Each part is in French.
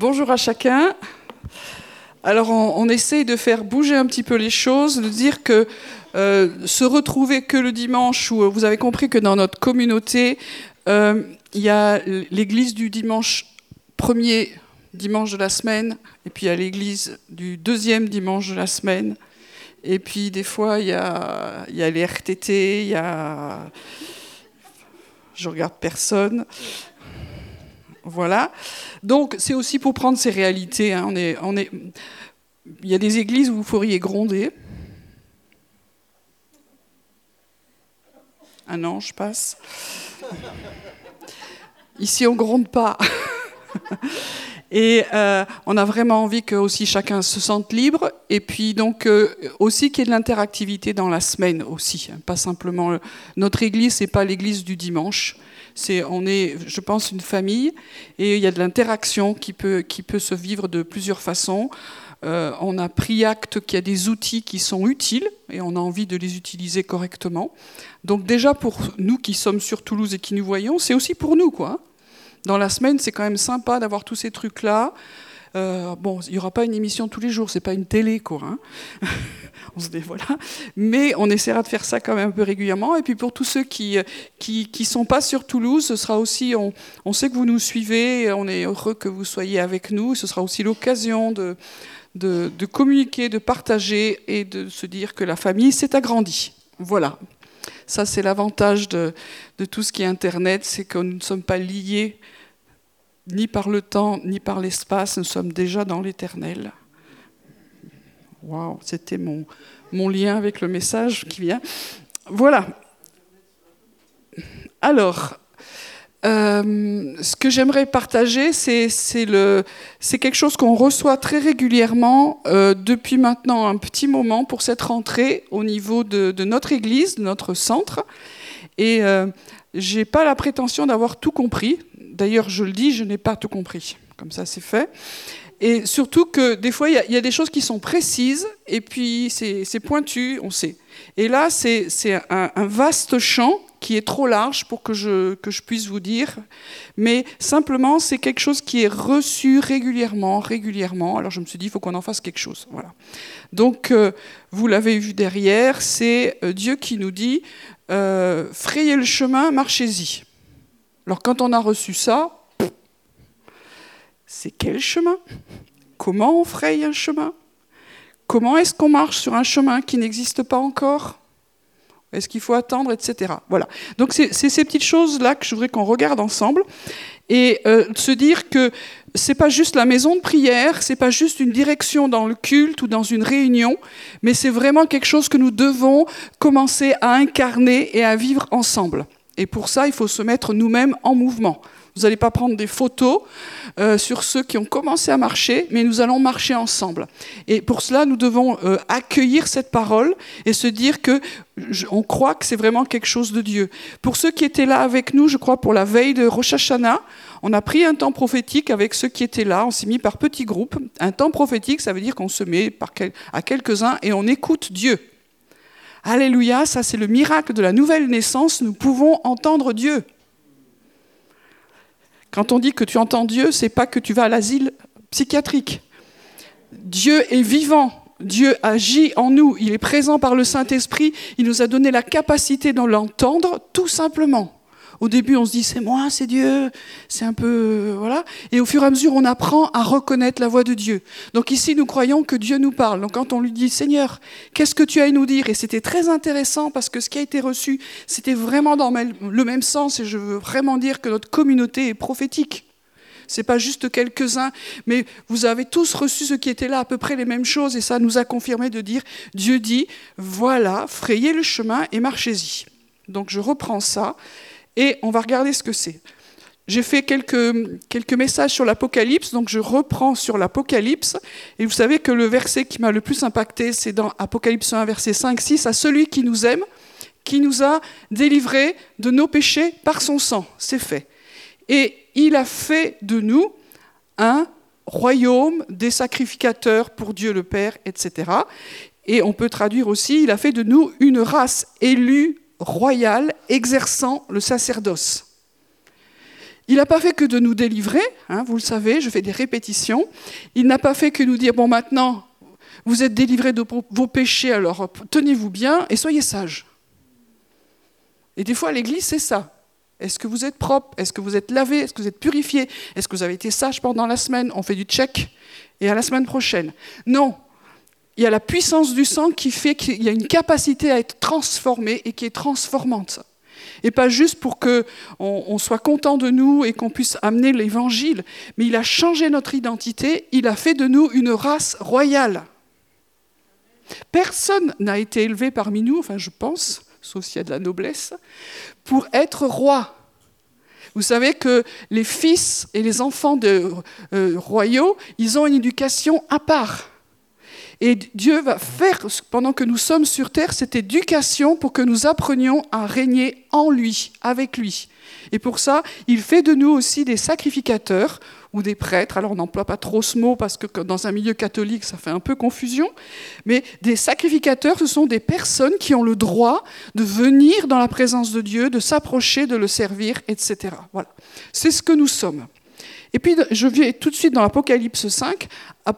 Bonjour à chacun. Alors on, essaye de faire bouger un petit peu les choses, de dire que euh, se retrouver que le dimanche, où vous avez compris que dans notre communauté, euh, il y a l'église du dimanche premier dimanche de la semaine, et puis il y a l'église du deuxième dimanche de la semaine, et puis des fois il y a, y les RTT, il y a... Je regarde personne. Voilà. Donc c'est aussi pour prendre ces réalités. Hein. Il y a des églises où vous feriez gronder. Un ange passe. Ici, on gronde pas. Et euh, on a vraiment envie que aussi chacun se sente libre, et puis donc euh, aussi qu'il y ait de l'interactivité dans la semaine aussi, hein. pas simplement notre église, c'est pas l'église du dimanche, c'est on est, je pense, une famille, et il y a de l'interaction qui peut qui peut se vivre de plusieurs façons. Euh, on a pris acte qu'il y a des outils qui sont utiles et on a envie de les utiliser correctement. Donc déjà pour nous qui sommes sur Toulouse et qui nous voyons, c'est aussi pour nous quoi dans la semaine, c'est quand même sympa d'avoir tous ces trucs-là. Euh, bon, il n'y aura pas une émission tous les jours, c'est pas une télé, quoi. Hein. on se dit, voilà. Mais on essaiera de faire ça quand même un peu régulièrement. Et puis pour tous ceux qui qui, qui sont pas sur Toulouse, ce sera aussi, on, on, sait que vous nous suivez, on est heureux que vous soyez avec nous. Ce sera aussi l'occasion de, de, de communiquer, de partager et de se dire que la famille s'est agrandie. Voilà. Ça, c'est l'avantage de, de, tout ce qui est Internet, c'est que nous ne sommes pas liés ni par le temps, ni par l'espace, nous sommes déjà dans l'éternel. Waouh, c'était mon, mon lien avec le message qui vient. Voilà. Alors, euh, ce que j'aimerais partager, c'est quelque chose qu'on reçoit très régulièrement euh, depuis maintenant un petit moment pour cette rentrée au niveau de, de notre église, de notre centre. Et euh, j'ai pas la prétention d'avoir tout compris. D'ailleurs, je le dis, je n'ai pas tout compris. Comme ça, c'est fait. Et surtout que des fois, il y, a des choses qui sont précises et puis c'est pointu, on sait. Et là, c'est un, un vaste champ qui est trop large pour que je, que je puisse vous dire, mais simplement c'est quelque chose qui est reçu régulièrement, régulièrement. Alors je me suis dit, il faut qu'on en fasse quelque chose. Voilà. Donc euh, vous l'avez vu derrière, c'est euh, Dieu qui nous dit, euh, frayez le chemin, marchez-y. Alors quand on a reçu ça, c'est quel chemin? Comment on fraye un chemin? Comment est-ce qu'on marche sur un chemin qui n'existe pas encore? Est-ce qu'il faut attendre, etc. Voilà. Donc c'est ces petites choses-là que je voudrais qu'on regarde ensemble et euh, se dire que c'est pas juste la maison de prière, c'est pas juste une direction dans le culte ou dans une réunion, mais c'est vraiment quelque chose que nous devons commencer à incarner et à vivre ensemble. Et pour ça, il faut se mettre nous-mêmes en mouvement. Vous n'allez pas prendre des photos euh, sur ceux qui ont commencé à marcher, mais nous allons marcher ensemble. Et pour cela, nous devons euh, accueillir cette parole et se dire que on croit que c'est vraiment quelque chose de Dieu. Pour ceux qui étaient là avec nous, je crois pour la veille de Rosh Hashanah, on a pris un temps prophétique avec ceux qui étaient là. On s'est mis par petits groupes. Un temps prophétique, ça veut dire qu'on se met à quelques-uns et on écoute Dieu. Alléluia, ça c'est le miracle de la nouvelle naissance. Nous pouvons entendre Dieu. Quand on dit que tu entends Dieu, c'est pas que tu vas à l'asile psychiatrique. Dieu est vivant. Dieu agit en nous. Il est présent par le Saint-Esprit. Il nous a donné la capacité de l'entendre, tout simplement. Au début, on se dit c'est moi, c'est Dieu, c'est un peu voilà. Et au fur et à mesure, on apprend à reconnaître la voix de Dieu. Donc ici, nous croyons que Dieu nous parle. Donc quand on lui dit Seigneur, qu'est-ce que tu as à nous dire? Et c'était très intéressant parce que ce qui a été reçu, c'était vraiment dans le même sens. Et je veux vraiment dire que notre communauté est prophétique. C'est pas juste quelques-uns, mais vous avez tous reçu ce qui était là, à peu près les mêmes choses, et ça nous a confirmé de dire Dieu dit voilà, frayez le chemin et marchez-y. Donc je reprends ça et on va regarder ce que c'est. J'ai fait quelques, quelques messages sur l'Apocalypse, donc je reprends sur l'Apocalypse. Et vous savez que le verset qui m'a le plus impacté, c'est dans Apocalypse 1, verset 5, 6, à celui qui nous aime, qui nous a délivrés de nos péchés par son sang. C'est fait. Et il a fait de nous un royaume des sacrificateurs pour Dieu le Père, etc. Et on peut traduire aussi, il a fait de nous une race élue royal exerçant le sacerdoce. Il n'a pas fait que de nous délivrer, hein, vous le savez, je fais des répétitions. Il n'a pas fait que nous dire, bon maintenant, vous êtes délivrés de vos péchés, alors tenez-vous bien et soyez sages. Et des fois, l'Église, c'est ça. Est-ce que vous êtes propre? Est-ce que vous êtes lavé? Est-ce que vous êtes purifié? Est-ce que vous avez été sage pendant la semaine? On fait du check et à la semaine prochaine. Non. Il y a la puissance du sang qui fait qu'il y a une capacité à être transformé et qui est transformante. Et pas juste pour qu'on on soit content de nous et qu'on puisse amener l'évangile, mais il a changé notre identité, il a fait de nous une race royale. Personne n'a été élevé parmi nous, enfin je pense, sauf s'il y a de la noblesse, pour être roi. Vous savez que les fils et les enfants de euh, royaux, ils ont une éducation à part. Et Dieu va faire, pendant que nous sommes sur terre, cette éducation pour que nous apprenions à régner en lui, avec lui. Et pour ça, il fait de nous aussi des sacrificateurs ou des prêtres. Alors on n'emploie pas trop ce mot parce que dans un milieu catholique, ça fait un peu confusion. Mais des sacrificateurs, ce sont des personnes qui ont le droit de venir dans la présence de Dieu, de s'approcher, de le servir, etc. Voilà. C'est ce que nous sommes. Et puis, je vais tout de suite dans l'Apocalypse 5,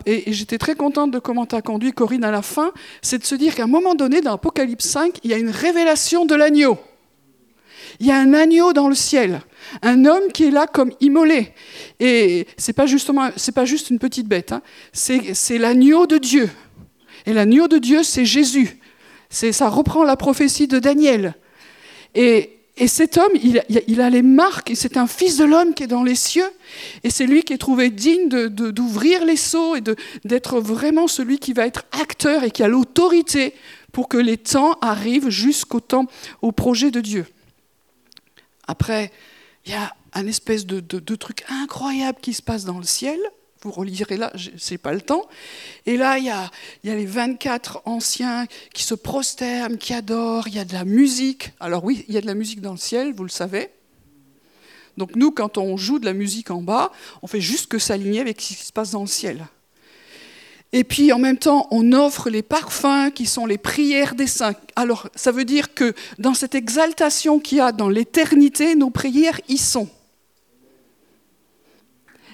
et j'étais très contente de comment as conduit Corinne à la fin, c'est de se dire qu'à un moment donné, dans l'Apocalypse 5, il y a une révélation de l'agneau. Il y a un agneau dans le ciel, un homme qui est là comme immolé. Et c'est pas pas juste une petite bête, hein. c'est l'agneau de Dieu. Et l'agneau de Dieu, c'est Jésus. Ça reprend la prophétie de Daniel. Et, et cet homme, il, a les marques, c'est un fils de l'homme qui est dans les cieux, et c'est lui qui est trouvé digne d'ouvrir les seaux et d'être vraiment celui qui va être acteur et qui a l'autorité pour que les temps arrivent jusqu'au temps, au projet de Dieu. Après, il y a un espèce de, truc incroyable qui se passe dans le ciel. Vous relirez là, c'est pas le temps. Et là, il y, a, les 24 anciens qui se prosternent, qui adorent, il y a de la musique. Alors oui, il y a de la musique dans le ciel, vous le savez. Donc nous, quand on joue de la musique en bas, on fait juste que s'aligner avec ce qui se passe dans le ciel. Et puis en même temps, on offre les parfums qui sont les prières des saints. Alors ça veut dire que dans cette exaltation qu'il y a dans l'éternité, nos prières y sont.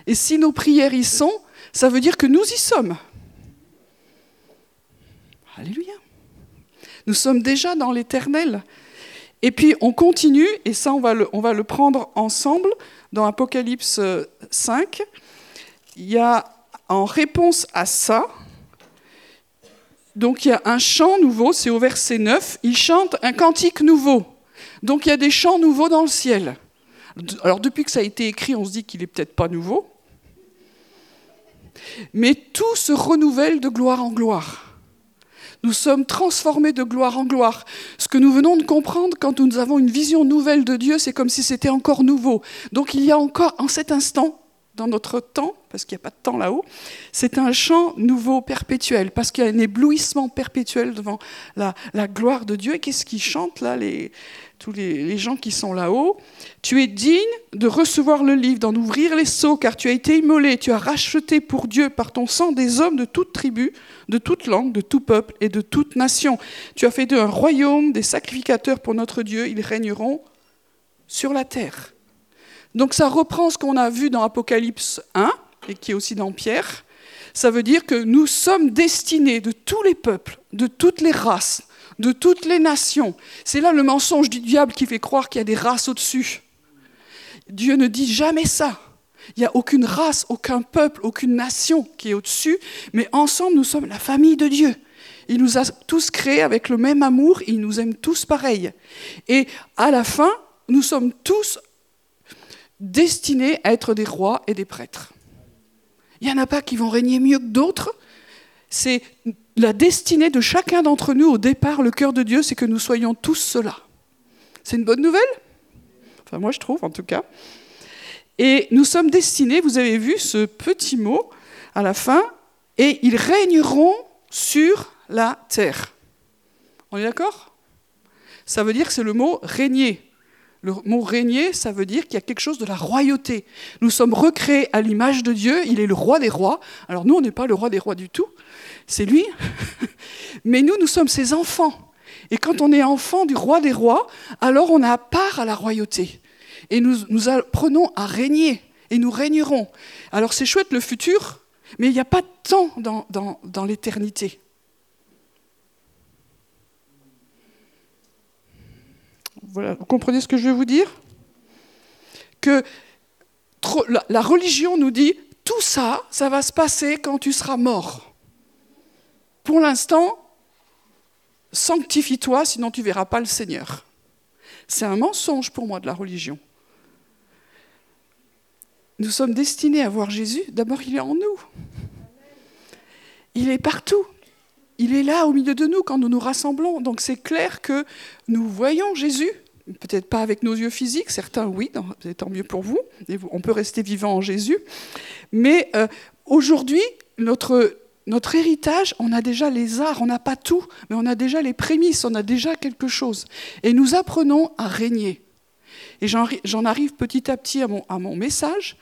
Et si nos prières y sont, ça veut dire que nous y sommes. Alléluia. Nous sommes déjà dans l'éternel. Et puis on continue, et ça on va le, on va le prendre ensemble dans Apocalypse 5. Il y a en réponse à ça, donc il y a un chant nouveau, c'est au verset 9, il chante un cantique nouveau. Donc il y a des chants nouveaux dans le ciel. Alors depuis que ça a été écrit, on se dit qu'il n'est peut-être pas nouveau. Mais tout se renouvelle de gloire en gloire. Nous sommes transformés de gloire en gloire. Ce que nous venons de comprendre quand nous avons une vision nouvelle de Dieu, c'est comme si c'était encore nouveau. Donc il y a encore en cet instant dans notre temps, parce qu'il n'y a pas de temps là-haut, c'est un chant nouveau, perpétuel, parce qu'il y a un éblouissement perpétuel devant la, gloire de Dieu. Et qu'est-ce qu'ils chantent là, tous les, gens qui sont là-haut? Tu es digne de recevoir le livre, d'en ouvrir les seaux, car tu as été immolé, tu as racheté pour Dieu par ton sang des hommes de toute tribu, de toute langue, de tout peuple et de toute nation. Tu as fait d'eux un royaume, des sacrificateurs pour notre Dieu, ils régneront sur la terre. Donc ça reprend ce qu'on a vu dans Apocalypse 1, et qui est aussi dans Pierre. Ça veut dire que nous sommes destinés de tous les peuples, de toutes les races, de toutes les nations. C'est là le mensonge du diable qui fait croire qu'il y a des races au-dessus. Dieu ne dit jamais ça. Il n'y a aucune race, aucun peuple, aucune nation qui est au-dessus, mais ensemble nous sommes la famille de Dieu. Il nous a tous créés avec le même amour, il nous aime tous pareil. Et à la fin, nous sommes tous destinés à être des rois et des prêtres. Il n'y en a pas qui vont régner mieux que d'autres. C'est la destinée de chacun d'entre nous au départ, le cœur de Dieu, c'est que nous soyons tous cela. C'est une bonne nouvelle? Enfin, moi je trouve en tout cas. Et nous sommes destinés, vous avez vu ce petit mot à la fin, et ils régneront sur la terre. On est d'accord? Ça veut dire que c'est le mot régner. Le mot régner, ça veut dire qu'il y a quelque chose de la royauté. Nous sommes recréés à l'image de Dieu, il est le roi des rois. Alors nous, on n'est pas le roi des rois du tout, c'est lui. Mais nous, nous sommes ses enfants. Et quand on est enfant du roi des rois, alors on a part à la royauté. Et nous, nous apprenons à régner. Et nous régnerons. Alors c'est chouette le futur, mais il n'y a pas de temps dans, l'éternité. Vous comprenez ce que je veux vous dire? Que la religion nous dit tout ça, ça va se passer quand tu seras mort. Pour l'instant, sanctifie-toi, sinon tu ne verras pas le Seigneur. C'est un mensonge pour moi de la religion. Nous sommes destinés à voir Jésus. D'abord, il est en nous. Il est partout. Il est là au milieu de nous quand nous nous rassemblons. Donc c'est clair que nous voyons Jésus. Peut-être pas avec nos yeux physiques, certains oui, tant mieux pour vous. On peut rester vivant en Jésus. Mais euh, aujourd'hui, notre, notre héritage, on a déjà les arts, on n'a pas tout, mais on a déjà les prémices, on a déjà quelque chose. Et nous apprenons à régner. Et j'en arrive petit à petit à mon, à mon message.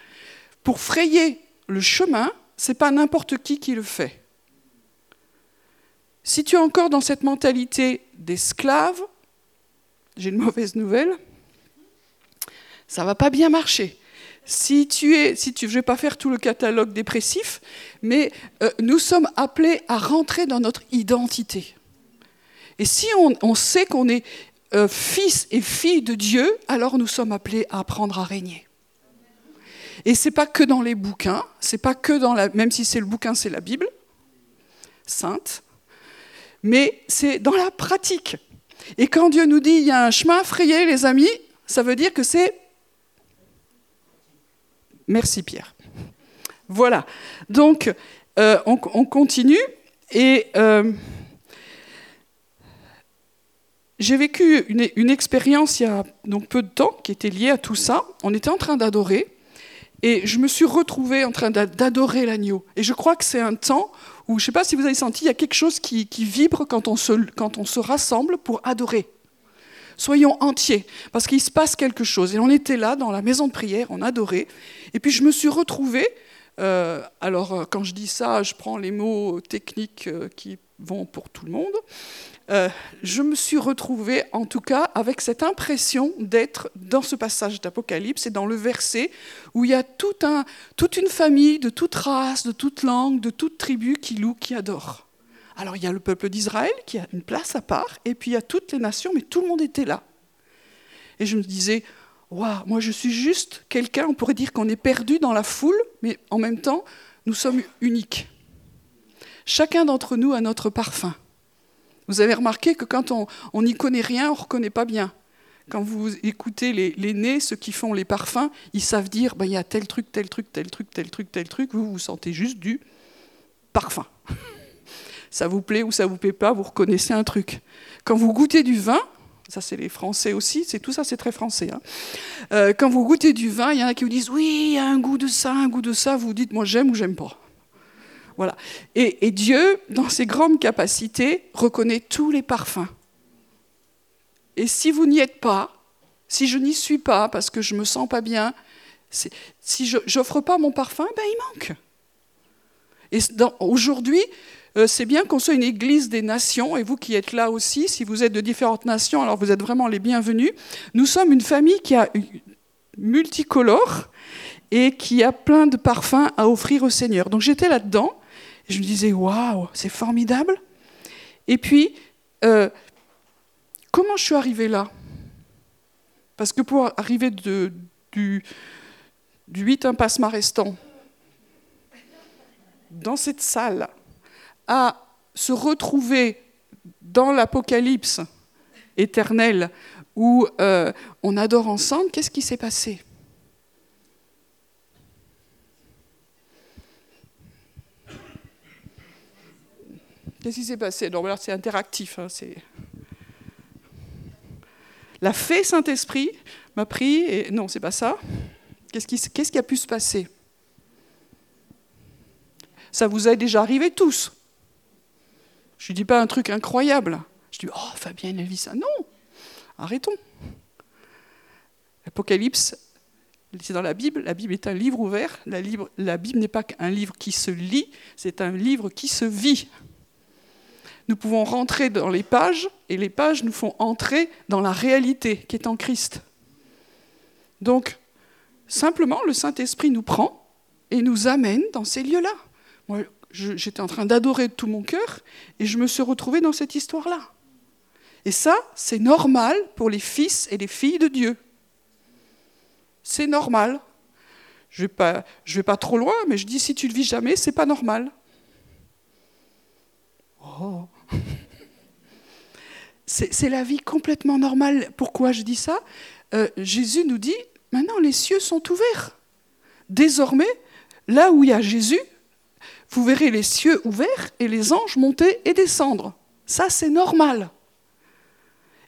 Pour frayer le chemin, c'est pas n'importe qui qui le fait. Si tu es encore dans cette mentalité d'esclave, j'ai une mauvaise nouvelle, ça va pas bien marcher. Si tu es, vais pas faire tout le catalogue dépressif, mais euh, nous sommes appelés à rentrer dans notre identité. Et si on, sait qu'on est euh, fils et fille de Dieu, alors nous sommes appelés à apprendre à régner. Et c'est pas que dans les bouquins, c'est pas que dans la, même si c'est le bouquin, c'est la Bible sainte, mais c'est dans la pratique. Et quand Dieu nous dit il y a un chemin frayé, les amis, ça veut dire que c'est. Merci Pierre. Voilà. Donc, euh, on, continue. Et euh, j'ai vécu une, une, expérience il y a donc peu de temps qui était liée à tout ça. On était en train d'adorer. Et je me suis retrouvée en train d'adorer l'agneau. Et je crois que c'est un temps où, je ne sais pas si vous avez senti, il y a quelque chose qui, vibre quand on, se, rassemble pour adorer. Soyons entiers, parce qu'il se passe quelque chose. Et on était là, dans la maison de prière, on adorait. Et puis je me suis retrouvée, euh, alors euh, quand je dis ça, je prends les mots techniques euh, qui vont pour tout le monde. Euh, je me suis retrouvée, en tout cas, avec cette impression d'être dans ce passage d'Apocalypse et dans le verset où il y a toute une famille de toute race, de toute langue, de toute tribu qui loue, qui adore. Alors il y a le peuple d'Israël qui a une place à part, et puis il y a toutes les nations, mais tout le monde était là. Et je me disais, waouh, moi je suis juste quelqu'un, on pourrait dire qu'on est perdu dans la foule, mais en même temps, nous sommes uniques. Chacun d'entre nous a notre parfum. Vous avez remarqué que quand on n'y connaît rien, on ne reconnaît pas bien. Quand vous écoutez les, nez, ceux qui font les parfums, ils savent dire ben, il y a tel truc, tel truc, tel truc, tel truc, tel truc. Vous, vous sentez juste du parfum. Ça vous plaît ou ça vous plaît pas, vous reconnaissez un truc. Quand vous goûtez du vin, ça c'est les Français aussi, c'est tout ça c'est très français. Hein. Euh, quand vous goûtez du vin, il y en a qui vous disent oui, il y a un goût de ça, un goût de ça. Vous dites moi j'aime ou j'aime pas. Voilà. Et, Dieu, dans ses grandes capacités, reconnaît tous les parfums. Et si vous n'y êtes pas, si je n'y suis pas parce que je me sens pas bien, si je n'offre pas mon parfum, ben il manque. Et aujourd'hui, euh, c'est bien qu'on soit une église des nations, et vous qui êtes là aussi, si vous êtes de différentes nations, alors vous êtes vraiment les bienvenus. Nous sommes une famille qui a multicolore et qui a plein de parfums à offrir au Seigneur. Donc j'étais là-dedans, je me disais, waouh, c'est formidable. Et puis, euh, comment je suis arrivée là? Parce que pour arriver du, du 8 impasse Marestan, dans cette salle, à se retrouver dans l'Apocalypse éternel où euh, on adore ensemble, qu'est-ce qui s'est passé? Qu'est-ce qui s'est passé c'est interactif. Hein, c'est... La fée Saint-Esprit m'a pris et non, c'est pas ça. Qu'est-ce qui, a pu se passer Ça vous est déjà arrivé tous. Je ne dis pas un truc incroyable. Je dis, oh, Fabienne, elle vit ça. Non, arrêtons. L'Apocalypse, c'est dans la Bible. La Bible est un livre ouvert. La, la Bible n'est pas un livre qui se lit, c'est un livre qui se vit nous pouvons rentrer dans les pages et les pages nous font entrer dans la réalité qui est en Christ. Donc, simplement, le Saint-Esprit nous prend et nous amène dans ces lieux-là. Moi, j'étais en train d'adorer de tout mon cœur et je me suis retrouvée dans cette histoire-là. Et ça, c'est normal pour les fils et les filles de Dieu. C'est normal. Je ne vais, pas, trop loin, mais je dis si tu le vis jamais, c'est pas normal. Oh. C'est la vie complètement normale. Pourquoi je dis ça? Euh, Jésus nous dit, maintenant les cieux sont ouverts. Désormais, là où il y a Jésus, vous verrez les cieux ouverts et les anges monter et descendre. Ça, c'est normal.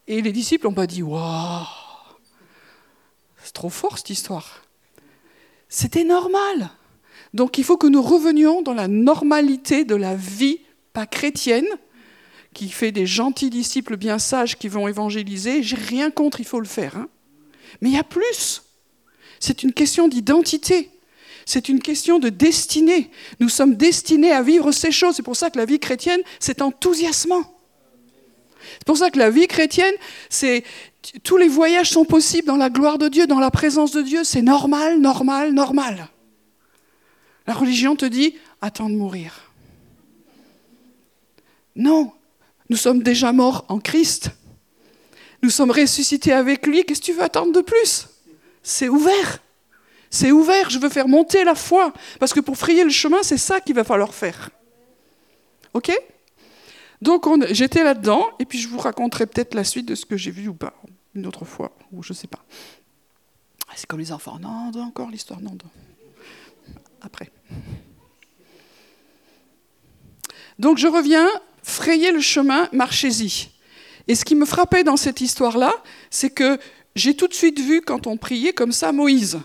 Et les disciples n'ont pas dit Waouh, c'est trop fort cette histoire. C'était normal. Donc il faut que nous revenions dans la normalité de la vie, pas chrétienne, qui fait des gentils disciples bien sages qui vont évangéliser. J'ai rien contre, il faut le faire. Hein. Mais il y a plus. C'est une question d'identité. C'est une question de destinée. Nous sommes destinés à vivre ces choses. C'est pour ça que la vie chrétienne, c'est enthousiasmant. C'est pour ça que la vie chrétienne, c'est tous les voyages sont possibles dans la gloire de Dieu, dans la présence de Dieu. C'est normal, normal, normal. La religion te dit attends de mourir. Non, nous sommes déjà morts en Christ. Nous sommes ressuscités avec lui. Qu'est-ce que tu veux attendre de plus? C'est ouvert. C'est ouvert. Je veux faire monter la foi. Parce que pour frayer le chemin, c'est ça qu'il va falloir faire. OK? Donc j'étais là-dedans. Et puis je vous raconterai peut-être la suite de ce que j'ai vu ou pas. Une autre fois. Ou je ne sais pas. Ah, c'est comme les enfants. Non, encore l'histoire. Non, après. Donc je reviens frayez le chemin, marchez-y. Et ce qui me frappait dans cette histoire-là, c'est que j'ai tout de suite vu, quand on priait comme ça, Moïse.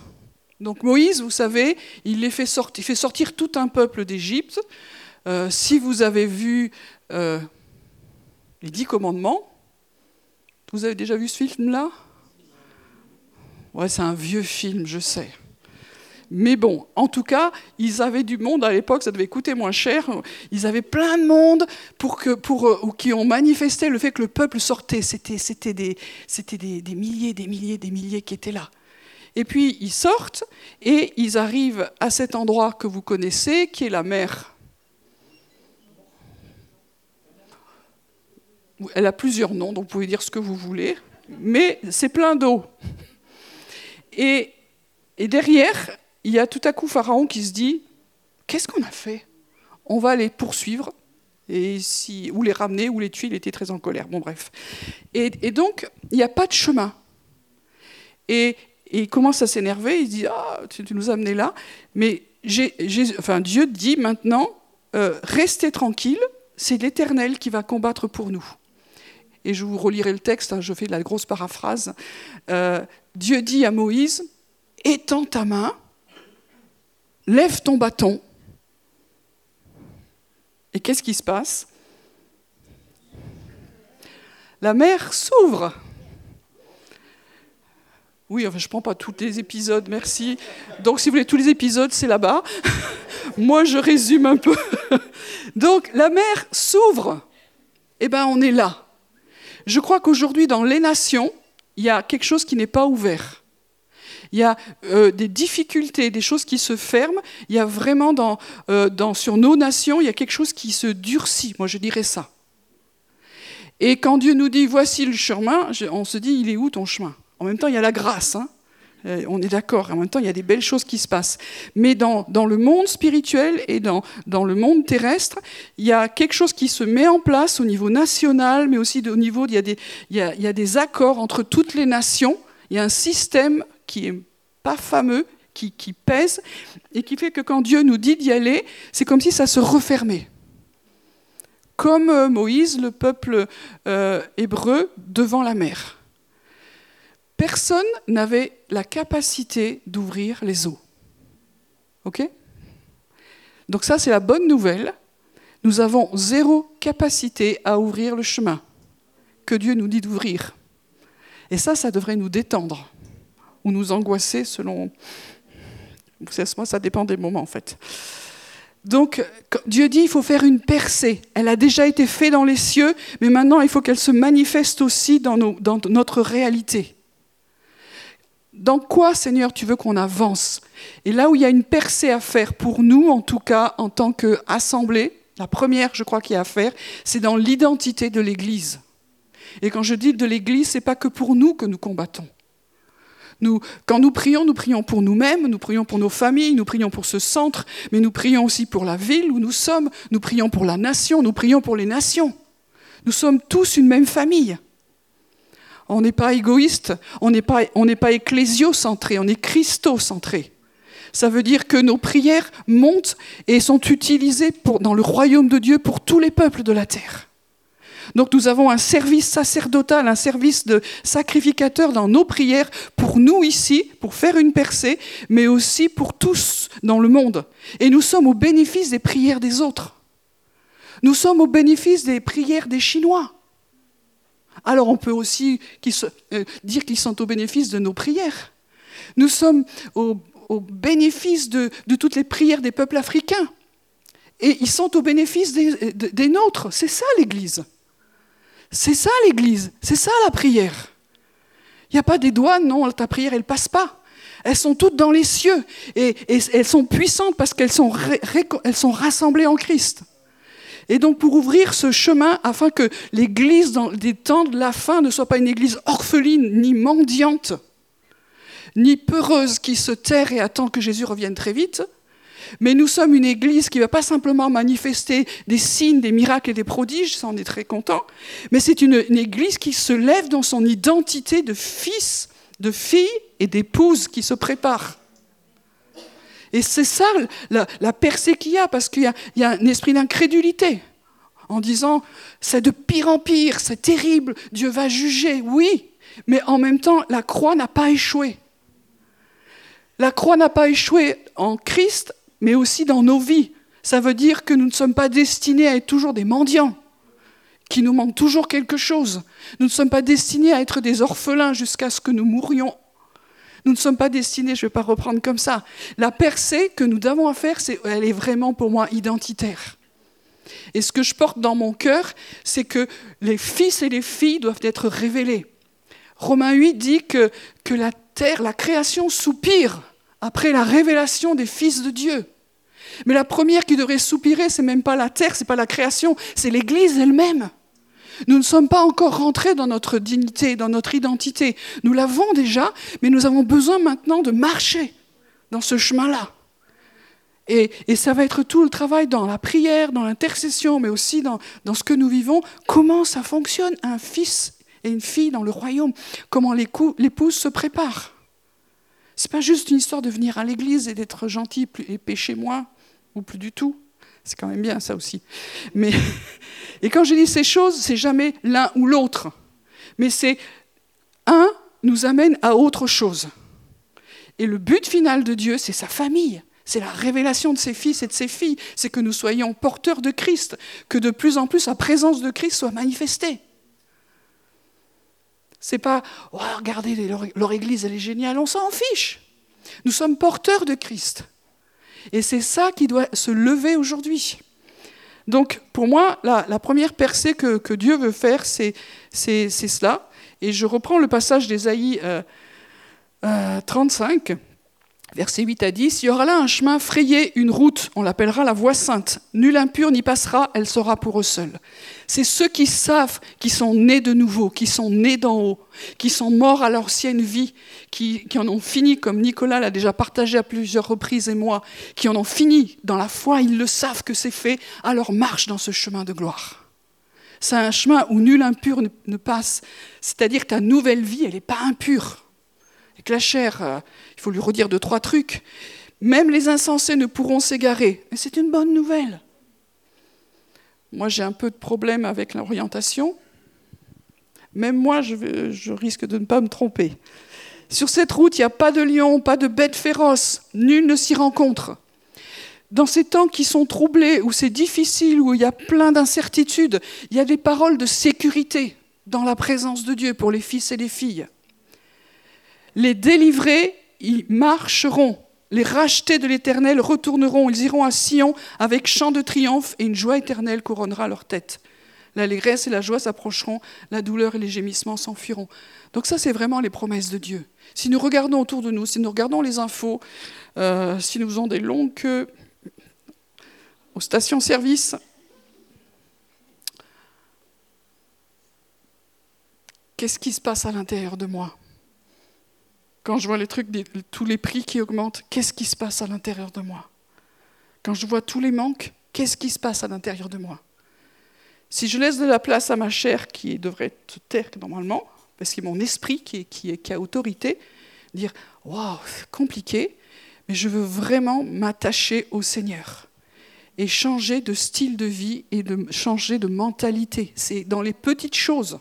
Donc Moïse, vous savez, il, fait, sortir, fait sortir tout un peuple d'Égypte. Euh, si vous avez vu euh, les dix commandements, vous avez déjà vu ce film-là? Ouais, c'est un vieux film, je sais. Mais bon, en tout cas, ils avaient du monde à l'époque, ça devait coûter moins cher. Ils avaient plein de monde pour que, pour, euh, qui ont manifesté le fait que le peuple sortait. C'était, des, des, des milliers, des milliers, des milliers qui étaient là. Et puis ils sortent et ils arrivent à cet endroit que vous connaissez, qui est la mer. Elle a plusieurs noms, donc vous pouvez dire ce que vous voulez, mais c'est plein d'eau. Et, et derrière, il y a tout à coup Pharaon qui se dit Qu'est-ce qu'on a fait? On va les poursuivre, et si, ou les ramener, ou les tuer. Il était très en colère. Bon, bref. Et, donc, il n'y a pas de chemin. Et, il commence à s'énerver. Il dit Ah, tu, nous as amenés là. Mais enfin, Dieu dit maintenant euh, Restez tranquille, c'est l'Éternel qui va combattre pour nous. Et je vous relirai le texte, hein, je fais de la grosse paraphrase. Euh, Dieu dit à Moïse Étends ta main lève ton bâton. Et qu'est-ce qui se passe? La mer s'ouvre. Oui, enfin, je ne prends pas tous les épisodes, merci. Donc, si vous voulez tous les épisodes, c'est là-bas. Moi, je résume un peu. Donc, la mer s'ouvre. Eh bien, on est là. Je crois qu'aujourd'hui, dans les nations, il y a quelque chose qui n'est pas ouvert il y a euh, des difficultés, des choses qui se ferment. Il y a vraiment euh, sur nos nations, il y a quelque chose qui se durcit. Moi, je dirais ça. Et quand Dieu nous dit voici le chemin, on se dit il est où ton chemin? En même temps, il y a la grâce. Hein euh, on est d'accord. En même temps, il y a des belles choses qui se passent. Mais dans, le monde spirituel et dans, le monde terrestre, il y a quelque chose qui se met en place au niveau national, mais aussi au niveau, il y a des accords entre toutes les nations. Il y a un système qui est pas fameux, qui, pèse, et qui fait que quand Dieu nous dit d'y aller, c'est comme si ça se refermait. Comme euh, Moïse, le peuple euh, hébreu, devant la mer. Personne n'avait la capacité d'ouvrir les eaux. OK? Donc ça, c'est la bonne nouvelle. Nous avons zéro capacité à ouvrir le chemin que Dieu nous dit d'ouvrir. Et ça, ça devrait nous détendre ou nous angoisser selon... Moi, ça dépend des moments en fait. Donc Dieu dit il faut faire une percée. Elle a déjà été faite dans les cieux, mais maintenant il faut qu'elle se manifeste aussi dans, notre réalité. dans quoi, Seigneur, tu veux qu'on avance? Et là où il y a une percée à faire, pour nous en tout cas, en tant qu'assemblée, la première, je crois, qu'il y a à faire, c'est dans l'identité de l'Église. Et quand je dis de l'Église, ce n'est pas que pour nous que nous combattons. Nous, quand nous prions, nous prions pour nous-mêmes, nous prions pour nos familles, nous prions pour ce centre, mais nous prions aussi pour la ville où nous sommes, nous prions pour la nation, nous prions pour les nations. Nous sommes tous une même famille. On n'est pas égoïste, on n'est pas, on ecclésiocentré, on est christocentré. Ça veut dire que nos prières montent et sont utilisées dans le royaume de Dieu pour tous les peuples de la terre. Donc nous avons un service sacerdotal, un service de sacrificateur dans nos prières pour nous ici, pour faire une percée, mais aussi pour tous dans le monde. Et nous sommes au bénéfice des prières des autres. Nous sommes au bénéfice des prières des Chinois. Alors on peut aussi euh, dire qu'ils sont au bénéfice de nos prières. Nous sommes au, bénéfice de, toutes les prières des peuples africains. Et ils sont au bénéfice des nôtres. C'est ça l'Église. C'est ça l'Église, c'est ça la prière. Il n'y a pas des doigts, non, ta prière, elle passe pas. Elles sont toutes dans les cieux et, elles sont puissantes parce qu'elles sont, sont rassemblées en Christ. Et donc pour ouvrir ce chemin afin que l'Église dans les temps de la fin ne soit pas une Église orpheline ni mendiante, ni peureuse qui se terre et attend que Jésus revienne très vite, mais nous sommes une Église qui ne va pas simplement manifester des signes, des miracles et des prodiges, ça on est très content, mais c'est une, Église qui se lève dans son identité de fils, de fille et d'épouse qui se prépare. Et c'est ça la, percée qu'il y a, parce qu'il y, a un esprit d'incrédulité en disant c'est de pire en pire, c'est terrible, Dieu va juger, oui, mais en même temps, la croix n'a pas échoué. La croix n'a pas échoué en Christ mais aussi dans nos vies. Ça veut dire que nous ne sommes pas destinés à être toujours des mendiants, qui nous manque toujours quelque chose. Nous ne sommes pas destinés à être des orphelins jusqu'à ce que nous mourions. Nous ne sommes pas destinés, je ne vais pas reprendre comme ça. La percée que nous avons à faire, elle est vraiment pour moi identitaire. Et ce que je porte dans mon cœur, c'est que les fils et les filles doivent être révélés. Romains 8 dit que, que la terre, la création soupire après la révélation des fils de Dieu. Mais la première qui devrait soupirer, c'est même pas la terre, c'est pas la création, c'est l'Église elle-même. Nous ne sommes pas encore rentrés dans notre dignité, dans notre identité. Nous l'avons déjà, mais nous avons besoin maintenant de marcher dans ce chemin-là. Et, ça va être tout le travail dans la prière, dans l'intercession, mais aussi dans, dans ce que nous vivons. Comment ça fonctionne, un fils et une fille dans le royaume? Comment l'épouse se prépare n'est pas juste une histoire de venir à l'église et d'être gentil et pécher moins, ou plus du tout. C'est quand même bien ça aussi. Mais, et quand je dis ces choses, c'est jamais l'un ou l'autre. Mais c'est un nous amène à autre chose. Et le but final de Dieu, c'est sa famille. C'est la révélation de ses fils et de ses filles. C'est que nous soyons porteurs de Christ, que de plus en plus la présence de Christ soit manifestée. C'est pas oh, regardez leur, église, elle est géniale, on s'en fiche. Nous sommes porteurs de Christ. Et c'est ça qui doit se lever aujourd'hui. Donc, pour moi, la, première percée que, Dieu veut faire, c'est cela. Et je reprends le passage d'Ésaïe euh, euh, 35. Verset 8 à 10, il y aura là un chemin frayé, une route, on l'appellera la voie sainte. Nul impur n'y passera, elle sera pour eux seuls. C'est ceux qui savent, qui sont nés de nouveau, qui sont nés d'en haut, qui sont morts à l'ancienne vie, qui, en ont fini, comme Nicolas l'a déjà partagé à plusieurs reprises et moi, qui en ont fini dans la foi, ils le savent que c'est fait, alors marche dans ce chemin de gloire. C'est un chemin où nul impur ne passe, c'est-à-dire ta nouvelle vie, elle n'est pas impure et que la chair, euh, il faut lui redire deux, trois trucs. Même les insensés ne pourront s'égarer. Mais c'est une bonne nouvelle. Moi, j'ai un peu de problème avec l'orientation. Même moi, je, je, risque de ne pas me tromper. Sur cette route, il n'y a pas de lion, pas de bête féroce. Nul ne s'y rencontre. Dans ces temps qui sont troublés, où c'est difficile, où il y a plein d'incertitudes, il y a des paroles de sécurité dans la présence de Dieu pour les fils et les filles. Les délivrés, ils marcheront. Les rachetés de l'Éternel retourneront. Ils iront à Sion avec chant de triomphe et une joie éternelle couronnera leur tête. L'allégresse et la joie s'approcheront, la douleur et les gémissements s'enfuiront. Donc ça, c'est vraiment les promesses de Dieu. Si nous regardons autour de nous, si nous regardons les infos, euh, si nous faisons des longues queues aux stations-service, qu'est-ce qui se passe à l'intérieur de moi? Quand je vois les trucs, tous les prix qui augmentent, qu'est-ce qui se passe à l'intérieur de moi? Quand je vois tous les manques, qu'est-ce qui se passe à l'intérieur de moi? Si je laisse de la place à ma chair qui devrait se taire normalement, parce que mon esprit qui a autorité, dire Waouh, c'est compliqué, mais je veux vraiment m'attacher au Seigneur et changer de style de vie et de changer de mentalité. C'est dans les petites choses.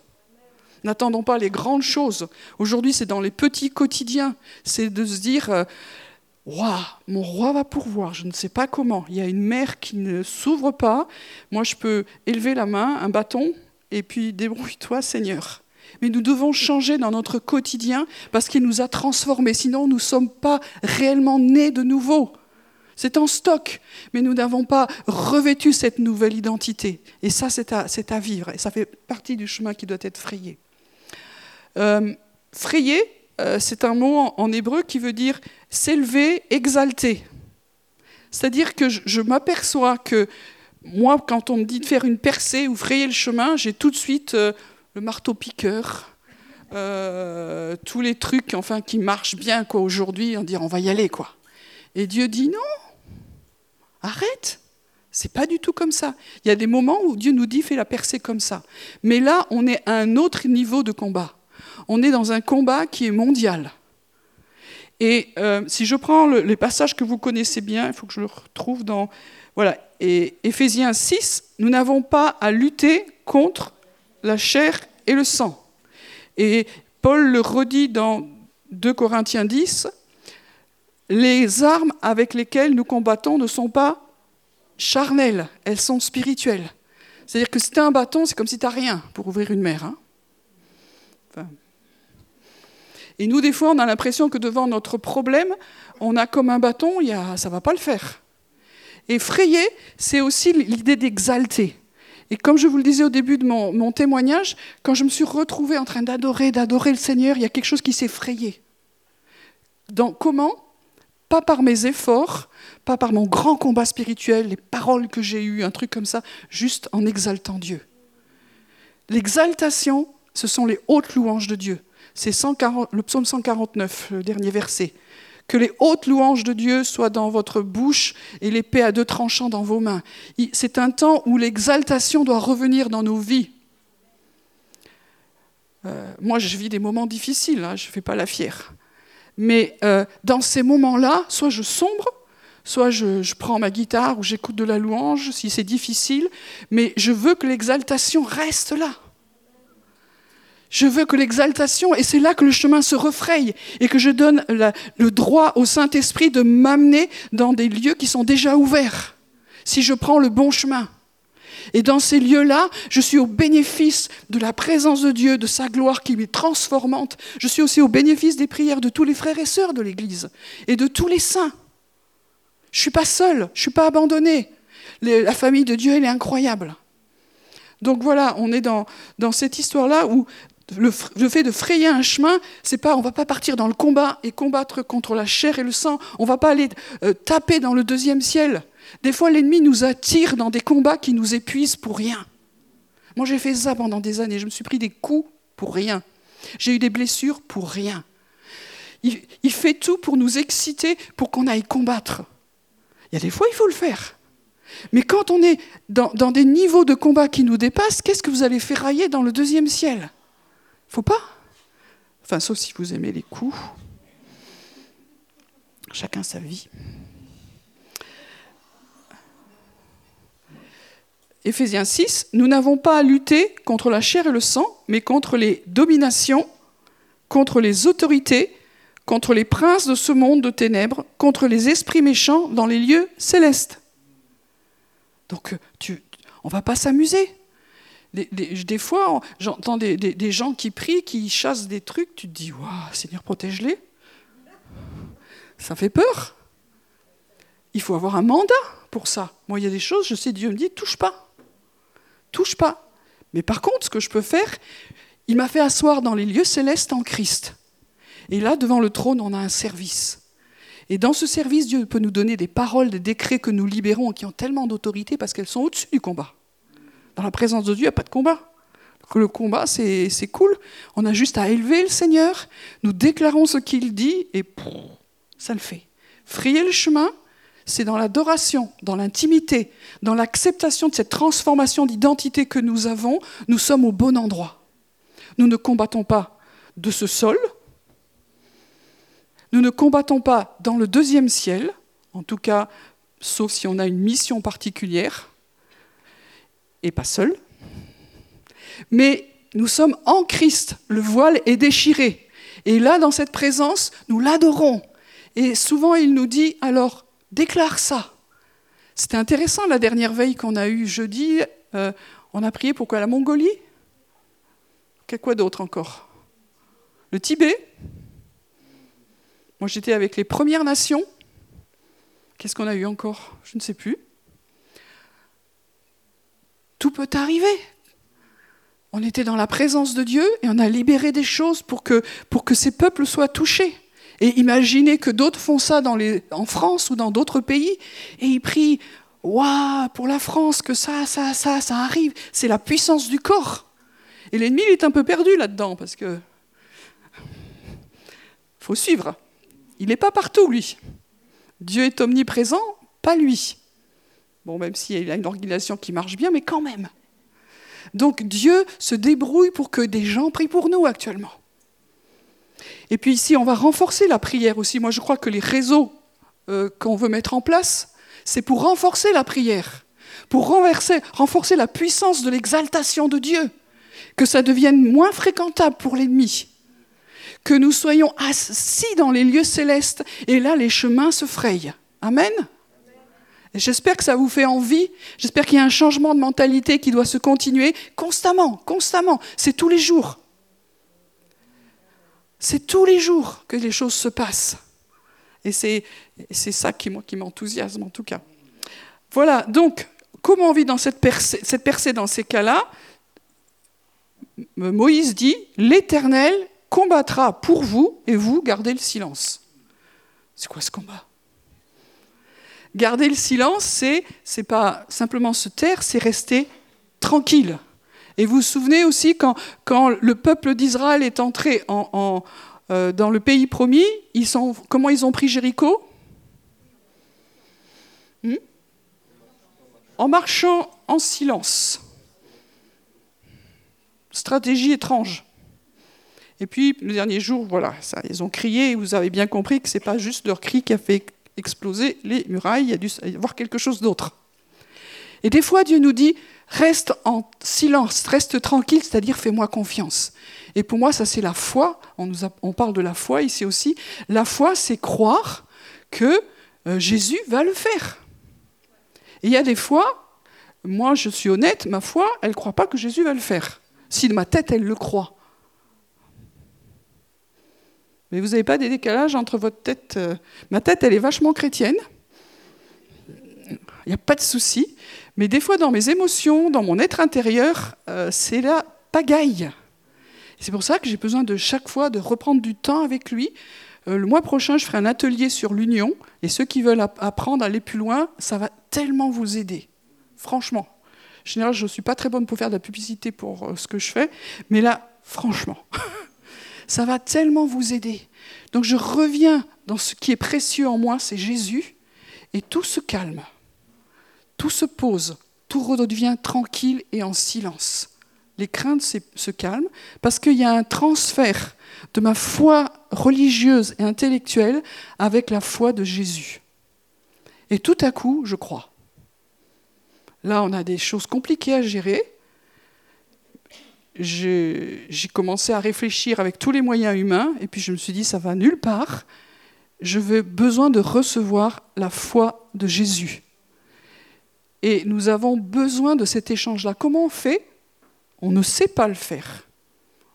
N'attendons pas les grandes choses. Aujourd'hui, c'est dans les petits quotidiens. C'est de se dire Waouh, mon roi va pourvoir, je ne sais pas comment. Il y a une mer qui ne s'ouvre pas. Moi, je peux élever la main, un bâton, et puis débrouille-toi, Seigneur. Mais nous devons changer dans notre quotidien parce qu'il nous a transformés. Sinon, nous ne sommes pas réellement nés de nouveau. C'est en stock, mais nous n'avons pas revêtu cette nouvelle identité. Et ça, c'est à, vivre. Et ça fait partie du chemin qui doit être frayé. Euh, frayer, euh, c'est un mot en, hébreu qui veut dire s'élever, exalter. C'est-à-dire que je, m'aperçois que moi, quand on me dit de faire une percée ou frayer le chemin, j'ai tout de suite euh, le marteau-piqueur, tous les trucs enfin, qui marchent bien quoi, aujourd'hui, en dire on va y aller. quoi. Et Dieu dit non, arrête, c'est pas du tout comme ça. Il y a des moments où Dieu nous dit fais la percée comme ça. Mais là, on est à un autre niveau de combat. On est dans un combat qui est mondial. Et euh, si je prends les passages que vous connaissez bien, il faut que je le retrouve dans. Voilà, Éphésiens 6, nous n'avons pas à lutter contre la chair et le sang. Et Paul le redit dans 2 Corinthiens 10, les armes avec lesquelles nous combattons ne sont pas charnelles, elles sont spirituelles. C'est-à-dire que si tu as un bâton, c'est comme si tu n'as rien pour ouvrir une mer. Hein. Et nous, des fois, on a l'impression que devant notre problème, on a comme un bâton, ça ne va pas le faire. Et frayer, c'est aussi l'idée d'exalter. Et comme je vous le disais au début de mon, témoignage, quand je me suis retrouvée en train d'adorer, d'adorer le Seigneur, il y a quelque chose qui s'est frayé. Donc comment? Pas par mes efforts, pas par mon grand combat spirituel, les paroles que j'ai eues, un truc comme ça, juste en exaltant Dieu. L'exaltation, ce sont les hautes louanges de Dieu. C'est le psaume 149, le dernier verset. Que les hautes louanges de Dieu soient dans votre bouche et l'épée à deux tranchants dans vos mains. C'est un temps où l'exaltation doit revenir dans nos vies. Euh, moi, je vis des moments difficiles, hein, je ne fais pas la fière. Mais euh, dans ces moments-là, soit je sombre, soit je, je prends ma guitare ou j'écoute de la louange, si c'est difficile, mais je veux que l'exaltation reste là. Je veux que l'exaltation, et c'est là que le chemin se refraye, et que je donne le droit au Saint-Esprit de m'amener dans des lieux qui sont déjà ouverts, si je prends le bon chemin. Et dans ces lieux-là, je suis au bénéfice de la présence de Dieu, de sa gloire qui est transformante. Je suis aussi au bénéfice des prières de tous les frères et sœurs de l'Église et de tous les saints. Je ne suis pas seul, je ne suis pas abandonné. La famille de Dieu, elle est incroyable. Donc voilà, on est dans, dans cette histoire-là où le, fait de frayer un chemin, c'est pas, on va pas partir dans le combat et combattre contre la chair et le sang. On va pas aller euh, taper dans le deuxième ciel. Des fois, l'ennemi nous attire dans des combats qui nous épuisent pour rien. Moi, j'ai fait ça pendant des années. Je me suis pris des coups pour rien. J'ai eu des blessures pour rien. Il, fait tout pour nous exciter, pour qu'on aille combattre. Il y a des fois, il faut le faire. Mais quand on est dans, dans des niveaux de combat qui nous dépassent, qu'est-ce que vous allez ferrailler dans le deuxième ciel? Faut pas. Enfin, sauf si vous aimez les coups. Chacun sa vie. Éphésiens 6, nous n'avons pas à lutter contre la chair et le sang, mais contre les dominations, contre les autorités, contre les princes de ce monde de ténèbres, contre les esprits méchants dans les lieux célestes. Donc, tu, on va pas s'amuser. Des, fois, j'entends des, gens qui prient, qui chassent des trucs, tu te dis, waouh, Seigneur, protège-les. Ça fait peur. Il faut avoir un mandat pour ça. Moi, il y a des choses, je sais, Dieu me dit, touche pas. Touche pas. Mais par contre, ce que je peux faire, il m'a fait asseoir dans les lieux célestes en Christ. Et là, devant le trône, on a un service. Et dans ce service, Dieu peut nous donner des paroles, des décrets que nous libérons, qui ont tellement d'autorité parce qu'elles sont au-dessus du combat. Dans la présence de Dieu, il n'y a pas de combat. Le combat, c'est cool. On a juste à élever le Seigneur, nous déclarons ce qu'il dit, et ça le fait. Frayer le chemin, c'est dans l'adoration, dans l'intimité, dans l'acceptation de cette transformation d'identité que nous avons, nous sommes au bon endroit. Nous ne combattons pas de ce sol, nous ne combattons pas dans le deuxième ciel, en tout cas, sauf si on a une mission particulière, et pas seul. Mais nous sommes en Christ, le voile est déchiré. Et là, dans cette présence, nous l'adorons. Et souvent, il nous dit, alors, déclare ça. C'était intéressant la dernière veille qu'on a eue jeudi. Euh, on a prié pour quoi La Mongolie? Quoi d'autre encore? Le Tibet? Moi j'étais avec les Premières Nations. Qu'est-ce qu'on a eu encore? Je ne sais plus. Tout peut arriver. On était dans la présence de Dieu et on a libéré des choses pour que, ces peuples soient touchés. Et imaginez que d'autres font ça en France ou dans d'autres pays, et ils prient Waouh, pour la France, que ça, ça, ça, ça arrive. C'est la puissance du corps. Et l'ennemi est un peu perdu là-dedans, parce que. faut suivre. Il n'est pas partout, lui. Dieu est omniprésent, pas lui. Bon, même s'il a une organisation qui marche bien, mais quand même. Donc Dieu se débrouille pour que des gens prient pour nous actuellement. Et puis ici, on va renforcer la prière aussi. Moi, je crois que les réseaux euh, qu'on veut mettre en place, c'est pour renforcer la prière, pour renverser, renforcer la puissance de l'exaltation de Dieu, que ça devienne moins fréquentable pour l'ennemi, que nous soyons assis dans les lieux célestes, et là, les chemins se frayent. Amen. J'espère que ça vous fait envie. J'espère qu'il y a un changement de mentalité qui doit se continuer constamment, constamment. C'est tous les jours. C'est tous les jours que les choses se passent. Et c'est ça qui, qui m'enthousiasme en tout cas. Voilà, donc, comment on vit dans cette cette percée dans ces cas-là? Moïse dit, l'Éternel combattra pour vous et vous gardez le silence. C'est quoi ce combat? Garder le silence, c'est c'est pas simplement se taire, c'est rester tranquille. Et vous vous souvenez aussi quand, le peuple d'Israël est entré en, euh, dans le pays promis, comment ils ont pris Jéricho? Hmm? En marchant en silence. Stratégie étrange. Et puis, le dernier jour, voilà, ils ont crié, et vous avez bien compris que ce n'est pas juste leur cri qui a fait exploser les murailles, il y a dû y avoir quelque chose d'autre. Et des fois, Dieu nous dit, reste en silence, reste tranquille, c'est-à-dire fais-moi confiance. Et pour moi, ça c'est la foi, on, parle de la foi ici aussi. La foi, c'est croire que euh, Jésus va le faire. Et il y a des fois, moi je suis honnête, ma foi, elle ne croit pas que Jésus va le faire. Si de ma tête, elle le croit. Mais vous n'avez pas des décalages entre votre tête. Euh, ma tête, elle est vachement chrétienne. Il n'y a pas de souci. Mais des fois, dans mes émotions, dans mon être intérieur, euh, c'est la pagaille. C'est pour ça que j'ai besoin de chaque fois de reprendre du temps avec lui. Euh, le mois prochain, je ferai un atelier sur l'union. Et ceux qui veulent apprendre à aller plus loin, ça va tellement vous aider. Franchement. En général, je ne suis pas très bonne pour faire de la publicité pour ce que je fais. Mais là, franchement. ça va tellement vous aider. Donc je reviens dans ce qui est précieux en moi, c'est Jésus, et tout se calme, tout se pose, tout redevient tranquille et en silence. Les craintes se calment parce qu'il y a un transfert de ma foi religieuse et intellectuelle avec la foi de Jésus. Et tout à coup, je crois. Là, on a des choses compliquées à gérer, j'ai commencé à réfléchir avec tous les moyens humains, et puis je me suis dit, ça va nulle part. Je veux besoin de recevoir la foi de Jésus. Et nous avons besoin de cet échange-là. Comment on fait? On ne sait pas le faire.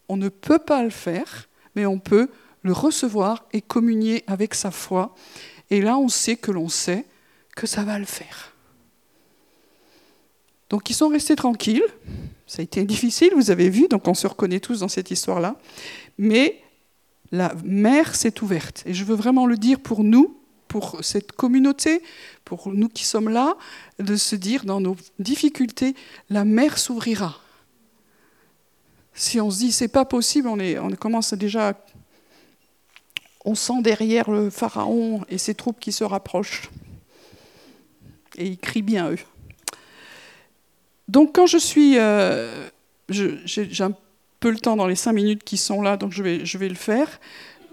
On ne peut pas le faire, mais on peut le recevoir et communier avec sa foi. Et là, on sait que l'on sait que ça va le faire. Donc ils sont restés tranquilles. Ça a été difficile, vous avez vu, donc on se reconnaît tous dans cette histoire-là. Mais la mer s'est ouverte. Et je veux vraiment le dire pour nous, pour cette communauté, pour nous qui sommes là, de se dire dans nos difficultés, la mer s'ouvrira. Si on se dit c'est pas possible, on, commence déjà, on sent derrière le pharaon et ses troupes qui se rapprochent. Et ils crient bien eux. Donc quand je suis, euh, j'ai un peu le temps dans les cinq minutes qui sont là, donc je vais, le faire.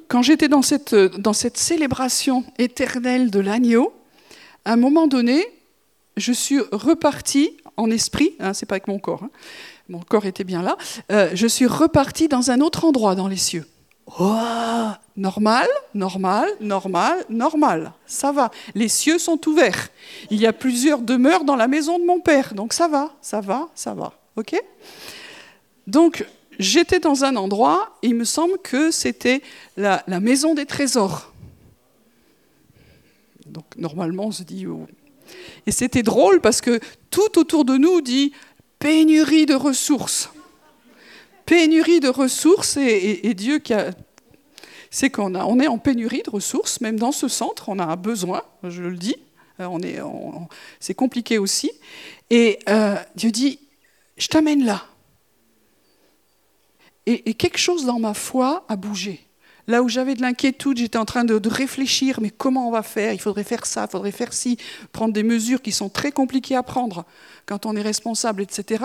Quand j'étais dans cette, dans célébration éternelle de l'agneau, à un moment donné, je suis repartie en esprit, hein, c'est pas avec mon corps, hein, mon corps était bien là, euh, je suis repartie dans un autre endroit dans les cieux. Normal, normal, normal, normal, ça va. Les cieux sont ouverts. Il y a plusieurs demeures dans la maison de mon père, donc ça va, ça va, ça va. Ok? Donc j'étais dans un endroit, il me semble que c'était la, maison des trésors. Donc normalement on se dit, oh, et c'était drôle parce que tout autour de nous dit pénurie de ressources. Pénurie de ressources et, Dieu qui a c'est qu'on on est en pénurie de ressources, même dans ce centre, on a un besoin, je le dis, euh, on est, c'est compliqué aussi. Et euh, Dieu dit, je t'amène là. et, quelque chose dans ma foi a bougé. Là où j'avais de l'inquiétude, j'étais en train de, réfléchir, mais comment on va faire? Il faudrait faire ça, il faudrait faire ci, prendre des mesures qui sont très compliquées à prendre quand on est responsable, etc.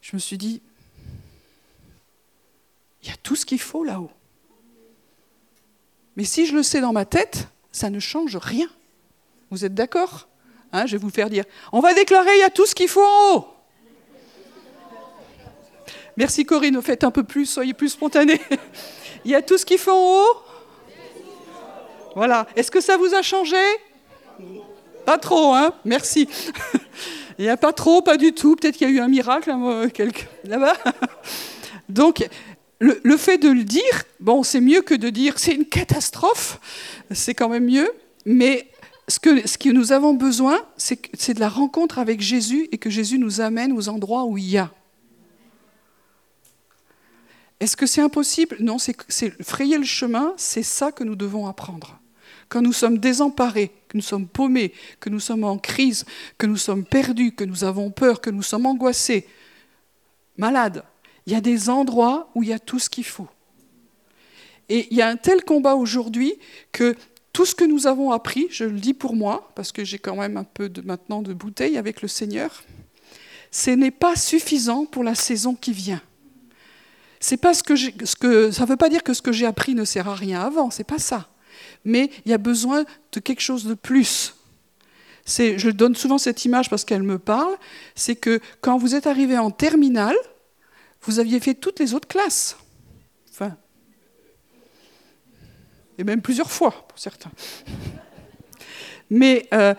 Je me suis dit, il y a tout ce qu'il faut là-haut. Mais si je le sais dans ma tête, ça ne change rien. Vous êtes d'accord? Hein, Je vais vous faire dire, on va déclarer, il y a tout ce qu'il faut en haut. Merci Corinne, faites un peu plus, soyez plus spontanés. Il y a tout ce qu'il faut en haut? Voilà. Est-ce que ça vous a changé? Pas trop, hein Merci. Il n'y a pas trop, pas du tout. Peut-être qu'il y a eu un miracle hein, là-bas. Donc, le, fait de le dire, bon, c'est mieux que de dire c'est une catastrophe. C'est quand même mieux. Mais ce que, ce que nous avons besoin, c'est de la rencontre avec Jésus et que Jésus nous amène aux endroits où il y a. Est-ce que c'est impossible? Non, c'est frayer le chemin, c'est ça que nous devons apprendre. Quand nous sommes désemparés, que nous sommes paumés, que nous sommes en crise, que nous sommes perdus, que nous avons peur, que nous sommes angoissés, malades, il y a des endroits où il y a tout ce qu'il faut. Et il y a un tel combat aujourd'hui que tout ce que nous avons appris, je le dis pour moi, parce que j'ai quand même un peu maintenant de bouteille avec le Seigneur, ce n'est pas suffisant pour la saison qui vient. C'est pas ce que, ce ça ne veut pas dire que ce que j'ai appris ne sert à rien avant, c'est pas ça. Mais il y a besoin de quelque chose de plus. je donne souvent cette image parce qu'elle me parle, c'est que quand vous êtes arrivé en terminale, vous aviez fait toutes les autres classes. Enfin, et même plusieurs fois pour certains. Mais, euh,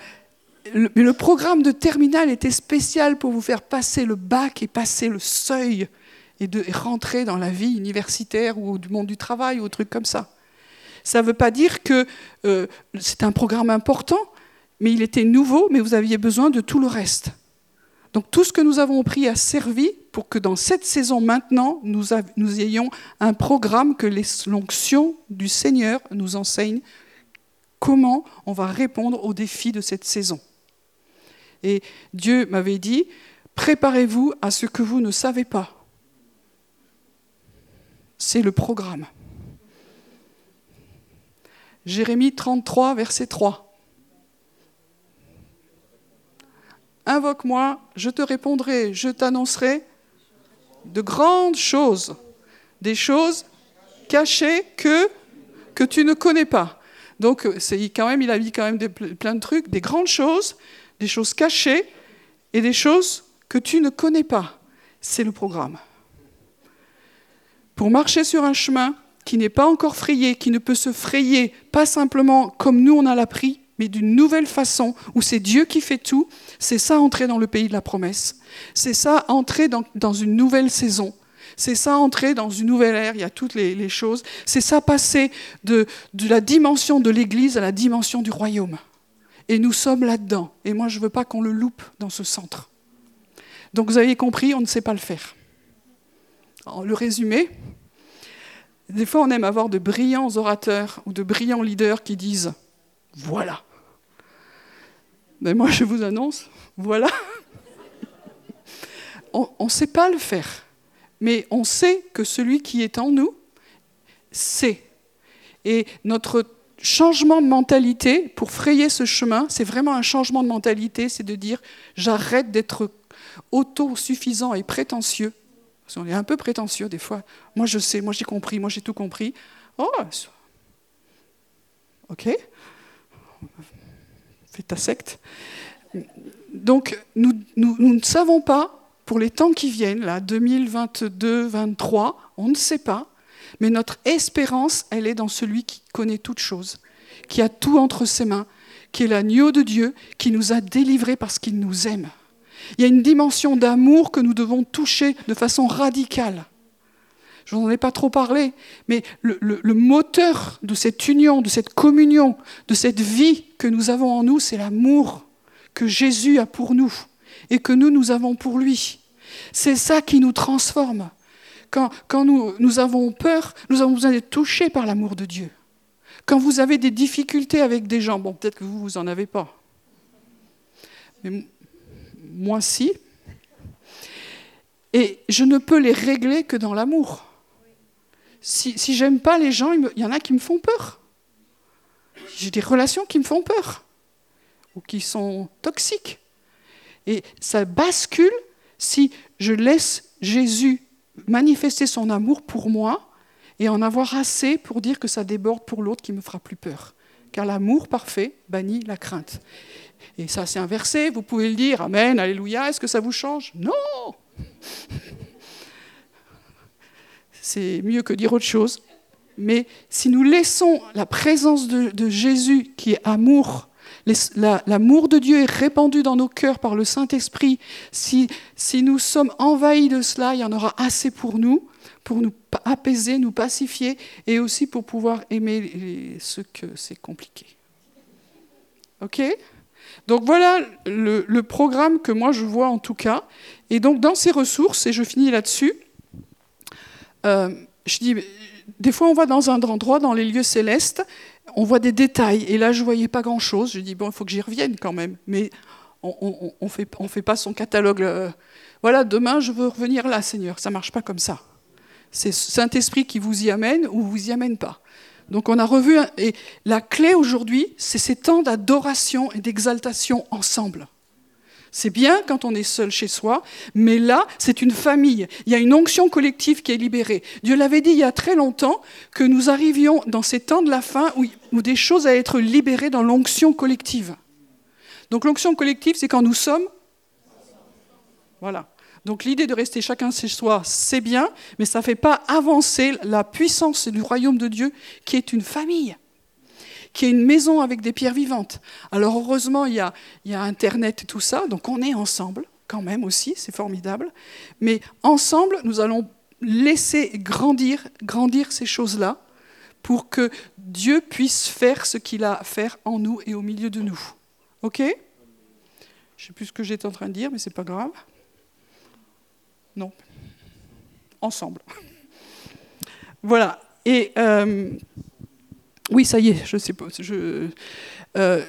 le, mais le programme de terminale était spécial pour vous faire passer le bac et passer le seuil et de rentrer dans la vie universitaire ou du monde du travail ou trucs comme ça. Ça ne veut pas dire que euh, c'est un programme important, mais il était nouveau, mais vous aviez besoin de tout le reste. Donc tout ce que nous avons pris a servi pour que dans cette saison maintenant, nous, ayons un programme que l'onction du Seigneur nous enseigne comment on va répondre aux défis de cette saison. Et Dieu m'avait dit, préparez-vous à ce que vous ne savez pas c'est le programme. Jérémie 33, verset 3. Invoque-moi, je te répondrai, je t'annoncerai de grandes choses, des choses cachées que, que tu ne connais pas. Donc, c'est quand même, il a dit quand même plein de trucs, des grandes choses, des choses cachées et des choses que tu ne connais pas. C'est le programme pour marcher sur un chemin qui n'est pas encore frayé, qui ne peut se frayer, pas simplement comme nous on a l'appris, d'une nouvelle façon, où c'est Dieu qui fait tout, c'est ça entrer dans le pays de la promesse. C'est ça entrer dans, une nouvelle saison. C'est ça entrer dans une nouvelle ère, il y a toutes les, choses. C'est ça passer de la dimension de l'Église à la dimension du royaume. Et nous sommes là-dedans. Et moi, je ne veux pas qu'on le loupe dans ce centre. Donc vous avez compris, on ne sait pas le faire. le résumé, des fois on aime avoir de brillants orateurs ou de brillants leaders qui disent voilà. Mais moi je vous annonce, voilà. on ne sait pas le faire, mais on sait que celui qui est en nous sait. Et notre changement de mentalité pour frayer ce chemin, c'est vraiment un changement de mentalité, c'est de dire j'arrête d'être autosuffisant et prétentieux. Parce qu'on est un peu prétentieux des fois. Moi je sais, moi j'ai compris, moi j'ai tout compris. Oh, ok, fais ta secte. Donc nous, ne savons pas, pour les temps qui viennent, là, 2022, 2023, on ne sait pas, mais notre espérance, elle est dans celui qui connaît toutes choses, qui a tout entre ses mains, qui est l'agneau de Dieu, qui nous a délivrés parce qu'il nous aime. Il y a une dimension d'amour que nous devons toucher de façon radicale. Je n'en ai pas trop parlé, mais le, moteur de cette union, de cette communion, de cette vie que nous avons en nous, c'est l'amour que Jésus a pour nous et que nous, nous avons pour lui. C'est ça qui nous transforme. Quand, quand nous, nous avons peur, nous avons besoin d'être touchés par l'amour de Dieu. Quand vous avez des difficultés avec des gens, bon, peut-être que vous, vous n'en avez pas. Mais moi, si. Et je ne peux les régler que dans l'amour. Si, si j'aime pas les gens, il, y en a qui me font peur. J'ai des relations qui me font peur ou qui sont toxiques. Et ça bascule si je laisse Jésus manifester son amour pour moi et en avoir assez pour dire que ça déborde pour l'autre qui me fera plus peur. Car l'amour parfait bannit la crainte. Et ça, c'est inversé. Vous pouvez le dire, Amen, Alléluia. Est-ce que ça vous change? Non C'est mieux que dire autre chose. Mais si nous laissons la présence de, Jésus, qui est amour, L'amour de Dieu est répandu dans nos cœurs par le Saint-Esprit. Si, nous sommes envahis de cela, il y en aura assez pour nous, pour nous apaiser, nous pacifier et aussi pour pouvoir aimer ce que c'est compliqué. OK? Donc voilà le, programme que moi je vois en tout cas. Et donc dans ces ressources, et je finis là-dessus, euh, je dis, des fois on va dans un endroit, dans les lieux célestes, on voit des détails. Et là, je ne voyais pas grand-chose. Je dis, bon, il faut que j'y revienne quand même. Mais on ne fait, pas son catalogue. Euh, voilà, demain, je veux revenir là, Seigneur. Ça ne marche pas comme ça. C'est Saint-Esprit qui vous y amène ou vous y amène pas. Donc on a revu, et la clé aujourd'hui, c'est ces temps d'adoration et d'exaltation ensemble. C'est bien quand on est seul chez soi, mais là, c'est une famille. Il y a une onction collective qui est libérée. Dieu l'avait dit il y a très longtemps que nous arrivions dans ces temps de la fin où, des choses allaient être libérées dans l'onction collective. Donc l'onction collective, c'est quand nous sommes. Voilà. Donc l'idée de rester chacun chez soi, c'est bien, mais ça ne fait pas avancer la puissance du royaume de Dieu qui est une famille qui est une maison avec des pierres vivantes. Alors heureusement, il y a, Internet et tout ça, donc on est ensemble quand même aussi, c'est formidable. Mais ensemble, nous allons laisser grandir, grandir ces choses-là pour que Dieu puisse faire ce qu'il a à faire en nous et au milieu de nous. OK? Je ne sais plus ce que j'étais en train de dire, mais ce n'est pas grave. Non. Ensemble. Voilà. Et euh, oui, ça y est, je sais pas. Je, euh,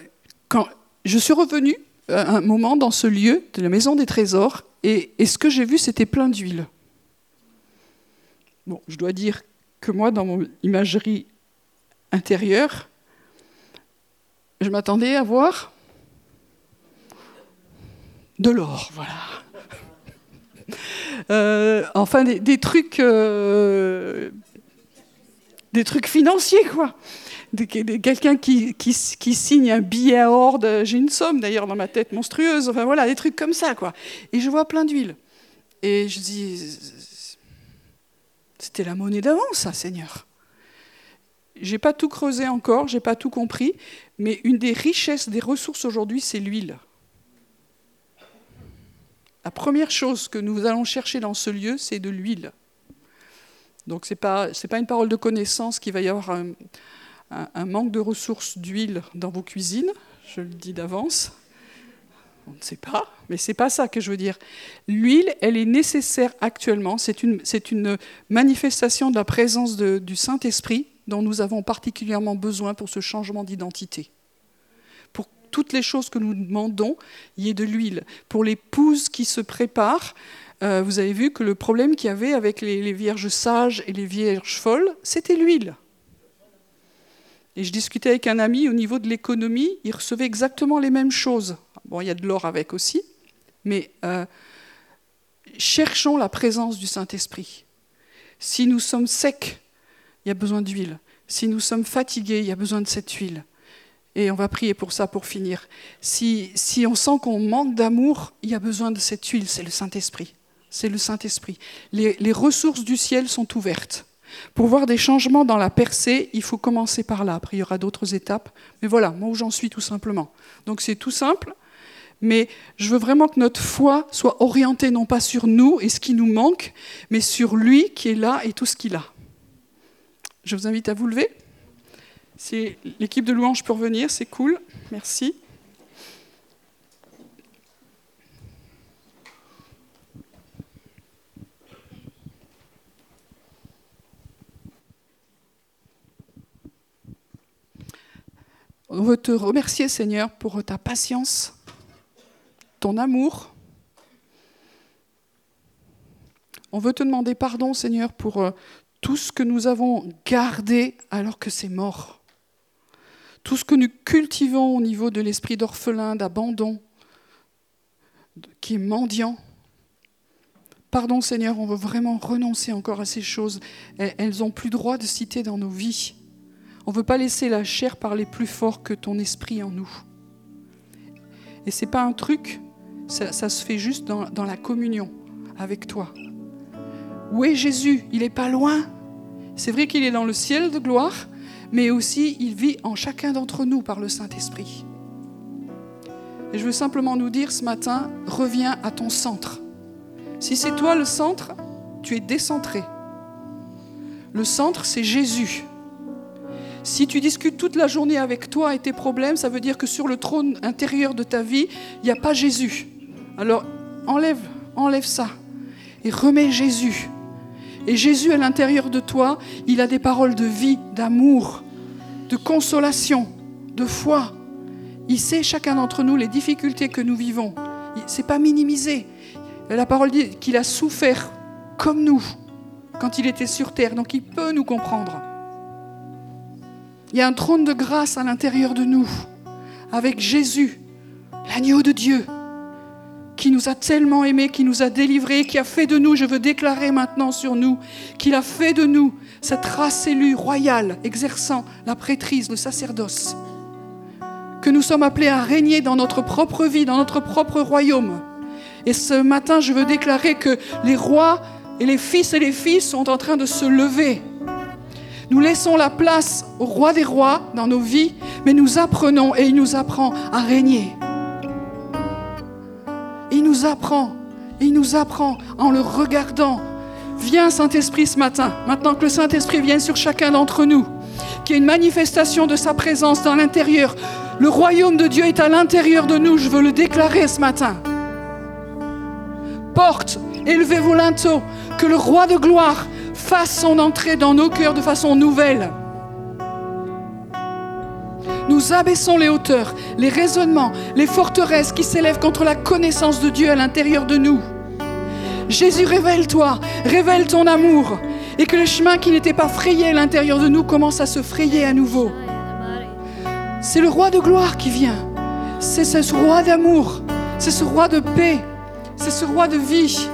quand je suis revenue euh, un moment dans ce lieu de la maison des trésors, et, ce que j'ai vu, c'était plein d'huile. Bon, je dois dire que moi, dans mon imagerie intérieure, je m'attendais à voir de l'or, voilà. Euh, enfin, des, trucs, des trucs financiers, quoi quelqu'un qui, qui, signe un billet à horde, j'ai une somme d'ailleurs dans ma tête monstrueuse, enfin voilà, des trucs comme ça, quoi. Et je vois plein d'huile. Et je dis, c'était la monnaie d'avant, ça, Seigneur. J'ai pas tout creusé encore, j'ai pas tout compris, mais une des richesses des ressources aujourd'hui, c'est l'huile. La première chose que nous allons chercher dans ce lieu, c'est de l'huile. Donc ce n'est pas, pas une parole de connaissance qu'il va y avoir un, manque de ressources d'huile dans vos cuisines, je le dis d'avance. On ne sait pas, mais c'est pas ça que je veux dire. L'huile, elle est nécessaire actuellement. C'est une, une manifestation de la présence de- du Saint-Esprit dont nous avons particulièrement besoin pour ce changement d'identité. Pour toutes les choses que nous demandons, il y ait de l'huile. Pour l'épouse qui se prépare, euh, vous avez vu que le problème qu'il y avait avec les vierges sages et les vierges folles, c'était l'huile. Et je discutais avec un ami au niveau de l'économie, il recevait exactement les mêmes choses. Bon, il y a de l'or avec aussi, mais euh, cherchons la présence du Saint-Esprit. Si nous sommes secs, il y a besoin d'huile. Si nous sommes fatigués, il y a besoin de cette huile. Et on va prier pour ça pour finir. Si, si on sent qu'on manque d'amour, il y a besoin de cette huile, c'est le Saint-Esprit. C'est le Saint-Esprit. Les, les ressources du ciel sont ouvertes. Pour voir des changements dans la percée, il faut commencer par là. Après, il y aura d'autres étapes. Mais voilà, moi où j'en suis tout simplement. Donc c'est tout simple. Mais je veux vraiment que notre foi soit orientée non pas sur nous et ce qui nous manque, mais sur lui qui est là et tout ce qu'il a. Je vous invite à vous lever. Si l'équipe de louange peut revenir, c'est cool. Merci. On veut te remercier, Seigneur, pour ta patience, ton amour. On veut te demander pardon, Seigneur, pour euh, tout ce que nous avons gardé alors que c'est mort. Tout ce que nous cultivons au niveau de l'esprit d'orphelin, d'abandon, qui est mendiant. Pardon, Seigneur, on veut vraiment renoncer encore à ces choses. Elles n'ont plus droit de citer dans nos vies. On ne veut pas laisser la chair parler plus fort que ton esprit en nous. Et c'est pas un truc, ça, se fait juste dans, dans la communion avec toi. Où est Jésus? Il n'est pas loin. C'est vrai qu'il est dans le ciel de gloire, mais aussi il vit en chacun d'entre nous par le Saint-Esprit. Et je veux simplement nous dire ce matin, reviens à ton centre. Si c'est toi le centre, tu es décentré. Le centre, c'est Jésus. Si tu discutes toute la journée avec toi et tes problèmes, ça veut dire que sur le trône intérieur de ta vie, il n'y a pas Jésus. Alors enlève, enlève ça et remets Jésus. Et Jésus à l'intérieur de toi, il a des paroles de vie, d'amour, de consolation, de foi. Il sait chacun d'entre nous les difficultés que nous vivons. C'est pas minimisé. La parole dit qu'il a souffert comme nous quand il était sur terre, donc il peut nous comprendre. Il y a un trône de grâce à l'intérieur de nous, avec Jésus, l'agneau de Dieu, qui nous a tellement aimés, qui nous a délivrés, qui a fait de nous, je veux déclarer maintenant sur nous, qu'il a fait de nous cette race élue royale, exerçant la prêtrise, le sacerdoce, que nous sommes appelés à régner dans notre propre vie, dans notre propre royaume. Et ce matin, je veux déclarer que les rois et les fils et les filles sont en train de se lever. Nous laissons la place au roi des rois dans nos vies, mais nous apprenons et il nous apprend à régner. Il nous apprend, il nous apprend en le regardant. Viens Saint-Esprit ce matin, maintenant que le Saint-Esprit vient sur chacun d'entre nous, qu'il y ait une manifestation de sa présence dans l'intérieur. Le royaume de Dieu est à l'intérieur de nous, je veux le déclarer ce matin. Porte, élevez vos linteaux, que le roi de gloire fasse son entrée dans nos cœurs de façon nouvelle. Nous abaissons les hauteurs, les raisonnements, les forteresses qui s'élèvent contre la connaissance de Dieu à l'intérieur de nous. Jésus, révèle-toi, révèle ton amour, et que les chemins qui n'étaient pas frayés à l'intérieur de nous commencent à se frayer à nouveau. C'est le roi de gloire qui vient. C'est ce roi d'amour, c'est ce roi de paix, c'est ce roi de vie.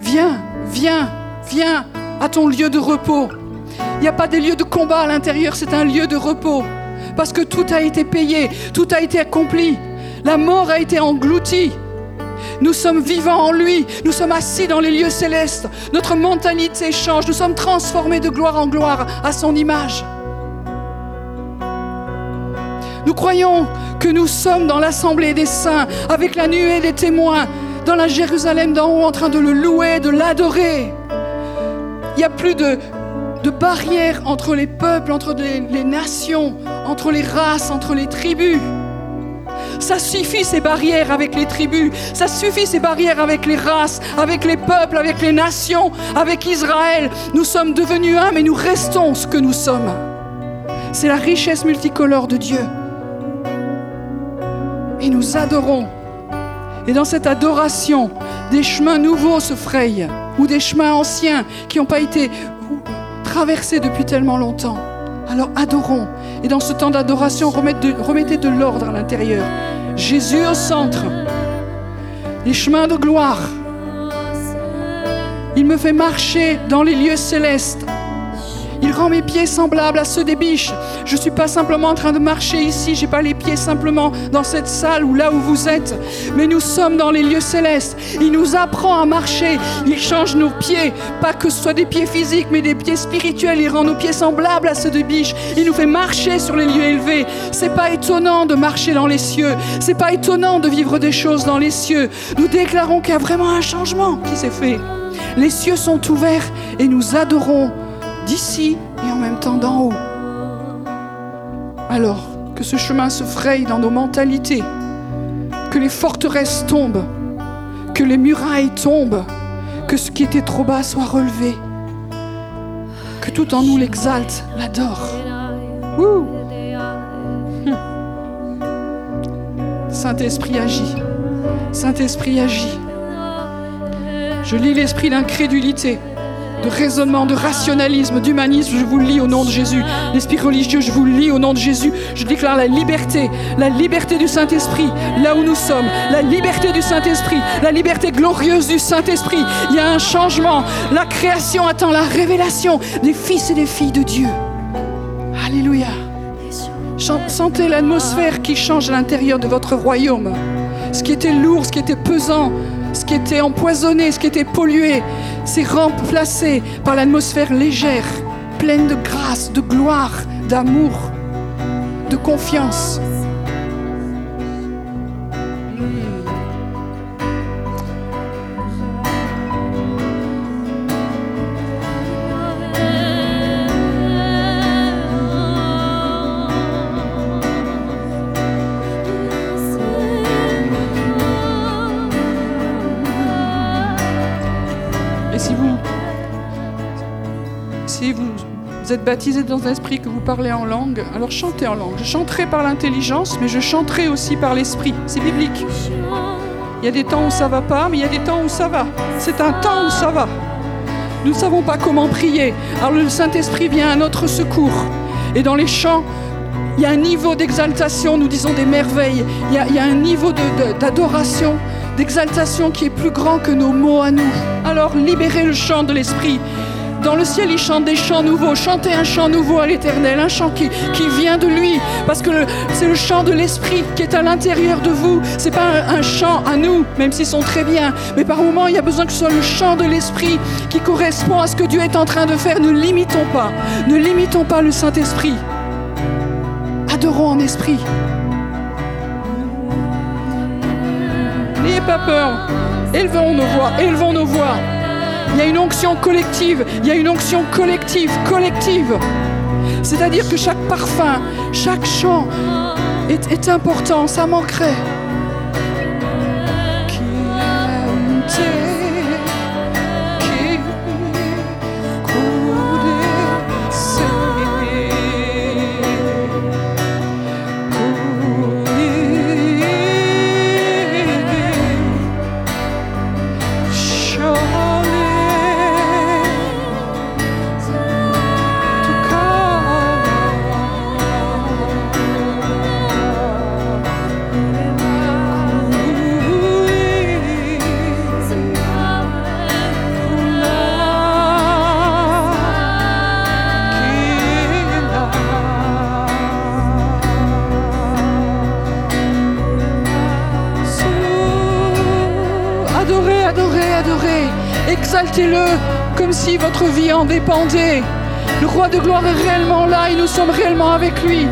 Viens, viens, viens à ton lieu de repos. Il n'y a pas des lieux de combat à l'intérieur, c'est un lieu de repos. Parce que tout a été payé, tout a été accompli. La mort a été engloutie. Nous sommes vivants en lui, nous sommes assis dans les lieux célestes. Notre mentalité change, nous sommes transformés de gloire en gloire à son image. Nous croyons que nous sommes dans l'assemblée des saints, avec la nuée des témoins, dans la Jérusalem d'en haut, en train de le louer, de l'adorer. Il n'y a plus de, barrières entre les peuples, entre les nations, entre les races, entre les tribus. Ça suffit ces barrières avec les tribus, ça suffit ces barrières avec les races, avec les peuples, avec les nations, avec Israël. Nous sommes devenus un, mais nous restons ce que nous sommes. C'est la richesse multicolore de Dieu. Et nous adorons. Et dans cette adoration, des chemins nouveaux se frayent, ou des chemins anciens qui n'ont pas été traversés depuis tellement longtemps. Alors adorons. Et dans ce temps d'adoration, remettez de l'ordre à l'intérieur. Jésus au centre. Les chemins de gloire. Il me fait marcher dans les lieux célestes. Il rend mes pieds semblables à ceux des biches. Je ne suis pas simplement en train de marcher ici, je n'ai pas les pieds simplement dans cette salle ou là où vous êtes, mais nous sommes dans les lieux célestes. Il nous apprend à marcher, il change nos pieds, pas que ce soit des pieds physiques, mais des pieds spirituels. Il rend nos pieds semblables à ceux des biches. Il nous fait marcher sur les lieux élevés. C'est pas étonnant de marcher dans les cieux. C'est pas étonnant de vivre des choses dans les cieux. Nous déclarons qu'il y a vraiment un changement qui s'est fait. Les cieux sont ouverts et nous adorons d'ici et en même temps d'en haut. Alors que ce chemin se fraye dans nos mentalités, que les forteresses tombent, que les murailles tombent, que ce qui était trop bas soit relevé, que tout en nous l'exalte, l'adore. Hum. Saint-Esprit agit. Saint-Esprit agit. Je lis l'esprit d'incrédulité de raisonnement, de rationalisme, d'humanisme, je vous le lis au nom de Jésus. L'esprit religieux, je vous le lis au nom de Jésus. Je déclare la liberté, la liberté du Saint-Esprit, là où nous sommes, la liberté du Saint-Esprit, la liberté glorieuse du Saint-Esprit. Il y a un changement. La création attend la révélation des fils et des filles de Dieu. Alléluia. Sentez l'atmosphère qui change à l'intérieur de votre royaume. Ce qui était lourd, ce qui était pesant, ce qui était empoisonné, ce qui était pollué, c'est remplacé par l'atmosphère légère, pleine de grâce, de gloire, d'amour, de confiance. Vous êtes baptisé dans l'esprit, que vous parlez en langue, alors chantez en langue. Je chanterai par l'intelligence, mais je chanterai aussi par l'esprit. C'est biblique. Il y a des temps où ça va pas, mais il y a des temps où ça va. C'est un temps où ça va. Nous ne savons pas comment prier. Alors le Saint-Esprit vient à notre secours. Et dans les chants, il y a un niveau d'exaltation, nous disons des merveilles. Il y a, un niveau d'adoration, d'exaltation qui est plus grand que nos mots à nous. Alors libérez le chant de l'Esprit. Dans le ciel, il chante des chants nouveaux. Chantez un chant nouveau à l'Éternel, un chant qui, vient de lui, parce que c'est le chant de l'Esprit qui est à l'intérieur de vous. C'est pas un, chant à nous, même s'ils sont très bien, mais par moments, il y a besoin que ce soit le chant de l'Esprit qui correspond à ce que Dieu est en train de faire. Ne limitons pas, ne limitons pas le Saint-Esprit. Adorons en esprit. N'ayez pas peur. Élevons nos voix, élevons nos voix. Il y a une onction collective, il y a une onction collective, collective. C'est-à-dire que chaque parfum, chaque chant est, important, ça manquerait. Comme si votre vie en dépendait. Le roi de gloire est réellement là et nous sommes réellement avec lui.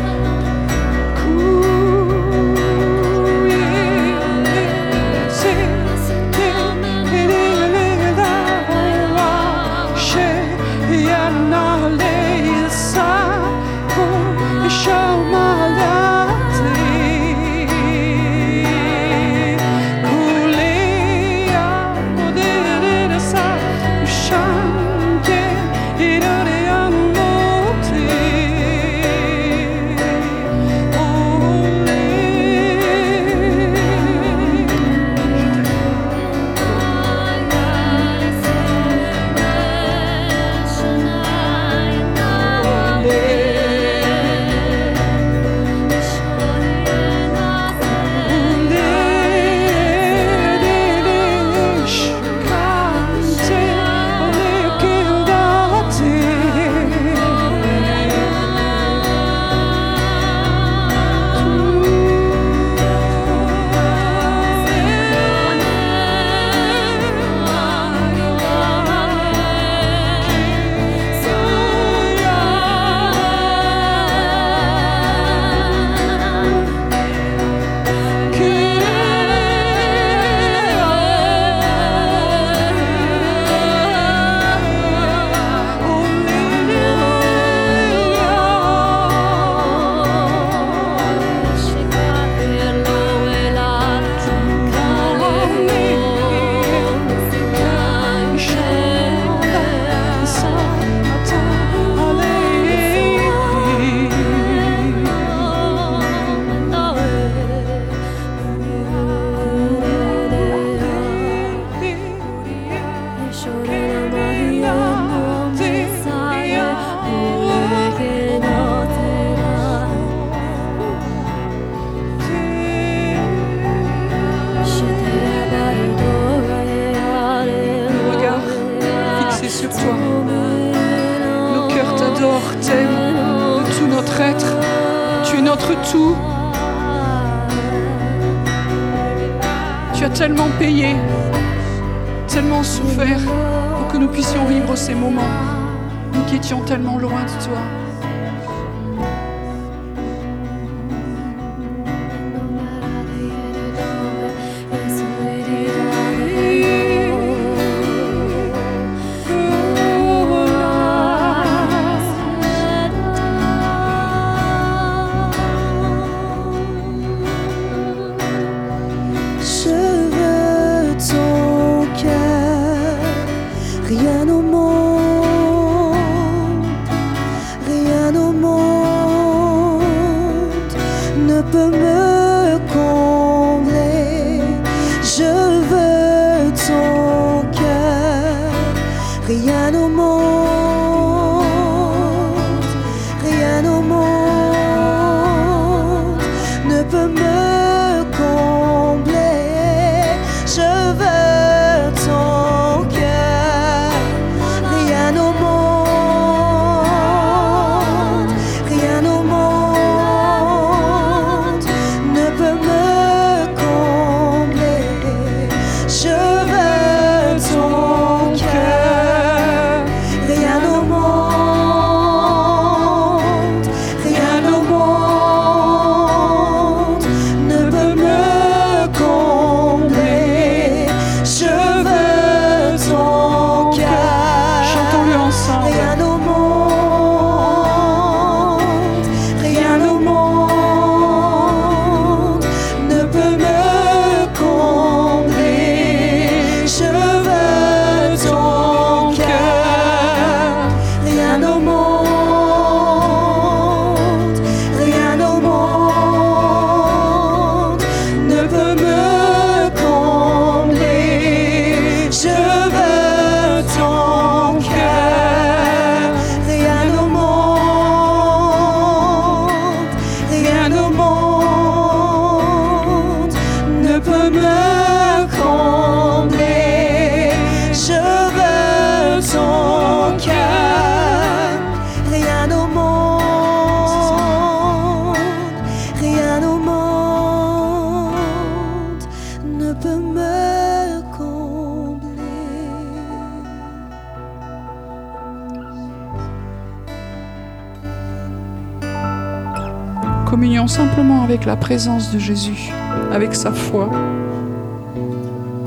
Avec la présence de Jésus, avec sa foi,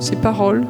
ses paroles.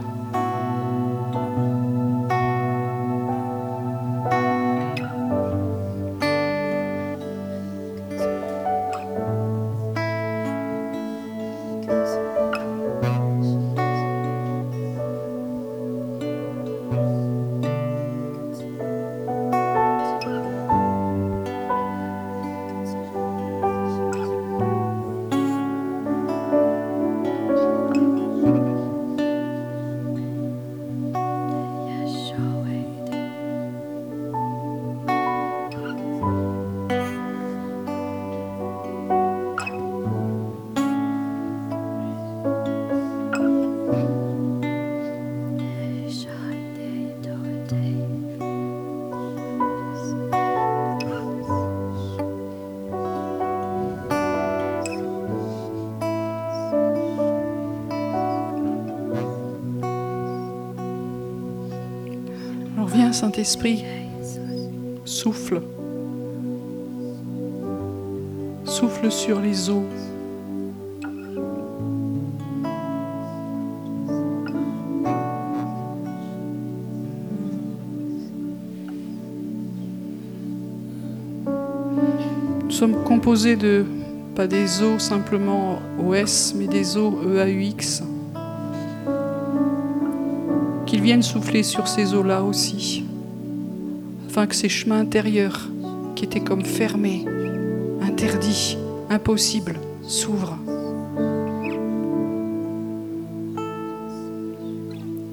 Souffle. Souffle sur les eaux. Nous sommes composés de, pas des eaux simplement OS, mais des eaux EAUX. Qu'ils viennent souffler sur ces eaux-là aussi afin que ces chemins intérieurs qui étaient comme fermés, interdits, impossibles, s'ouvrent.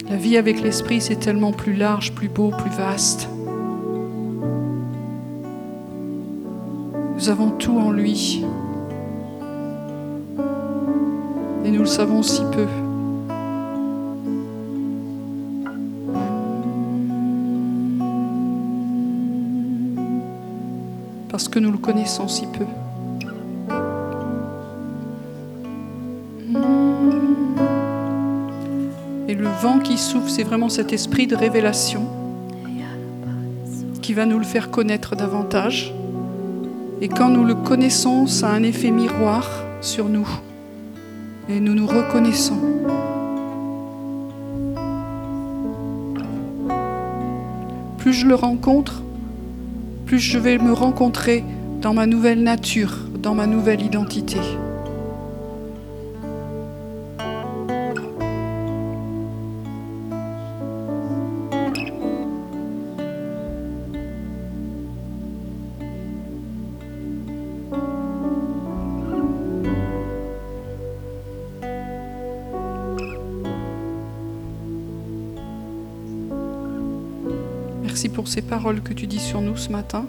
La vie avec l'Esprit, c'est tellement plus large, plus beau, plus vaste. Nous avons tout en lui. Et nous le savons si peu. parce que nous le connaissons si peu. Et le vent qui souffle, c'est vraiment cet esprit de révélation qui va nous le faire connaître davantage. Et quand nous le connaissons, ça a un effet miroir sur nous. Et nous nous reconnaissons. Plus je le rencontre, plus je vais me rencontrer dans ma nouvelle nature, dans ma nouvelle identité. Merci pour ces paroles que tu dis sur nous ce matin.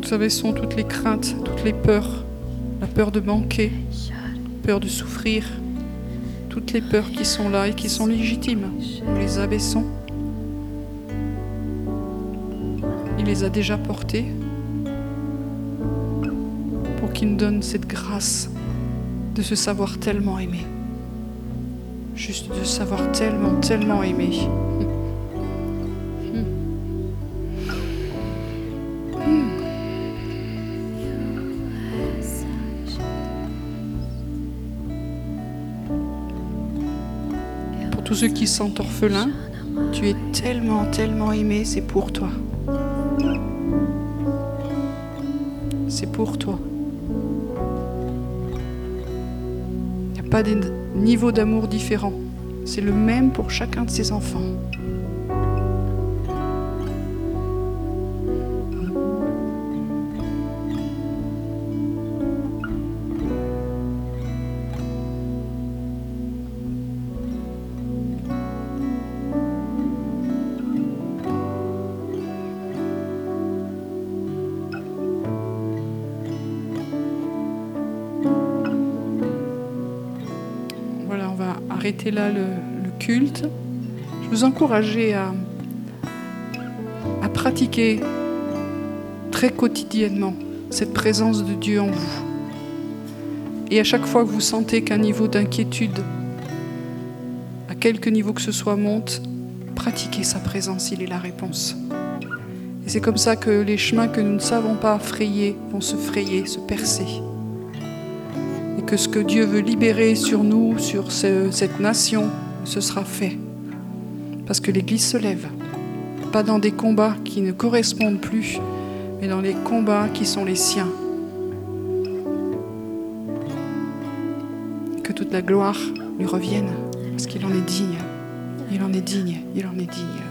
Nous sont toutes les craintes, toutes les peurs, la peur de manquer, la peur de souffrir, toutes les peurs qui sont là et qui sont légitimes. Nous les abaissons. Il les a déjà portées qu'il nous donne cette grâce de se savoir tellement aimé. Juste de savoir tellement, tellement aimé. Pour tous ceux qui sont orphelins, tu es tellement, tellement aimé, c'est pour toi. C'est pour toi. Des niveaux d'amour différents. C'est le même pour chacun de ses enfants. Là le, culte. Je vous encourage à, pratiquer très quotidiennement cette présence de Dieu en vous. Et à chaque fois que vous sentez qu'un niveau d'inquiétude, à quelque niveau que ce soit, monte, pratiquez sa présence, il est la réponse. Et c'est comme ça que les chemins que nous ne savons pas frayer vont se frayer, se percer que ce que Dieu veut libérer sur nous, sur ce- cette nation, ce sera fait. Parce que l'Église se lève, pas dans des combats qui ne correspondent plus, mais dans les combats qui sont les siens. Que toute la gloire lui revienne, parce qu'il en est digne, il en est digne, il en est digne.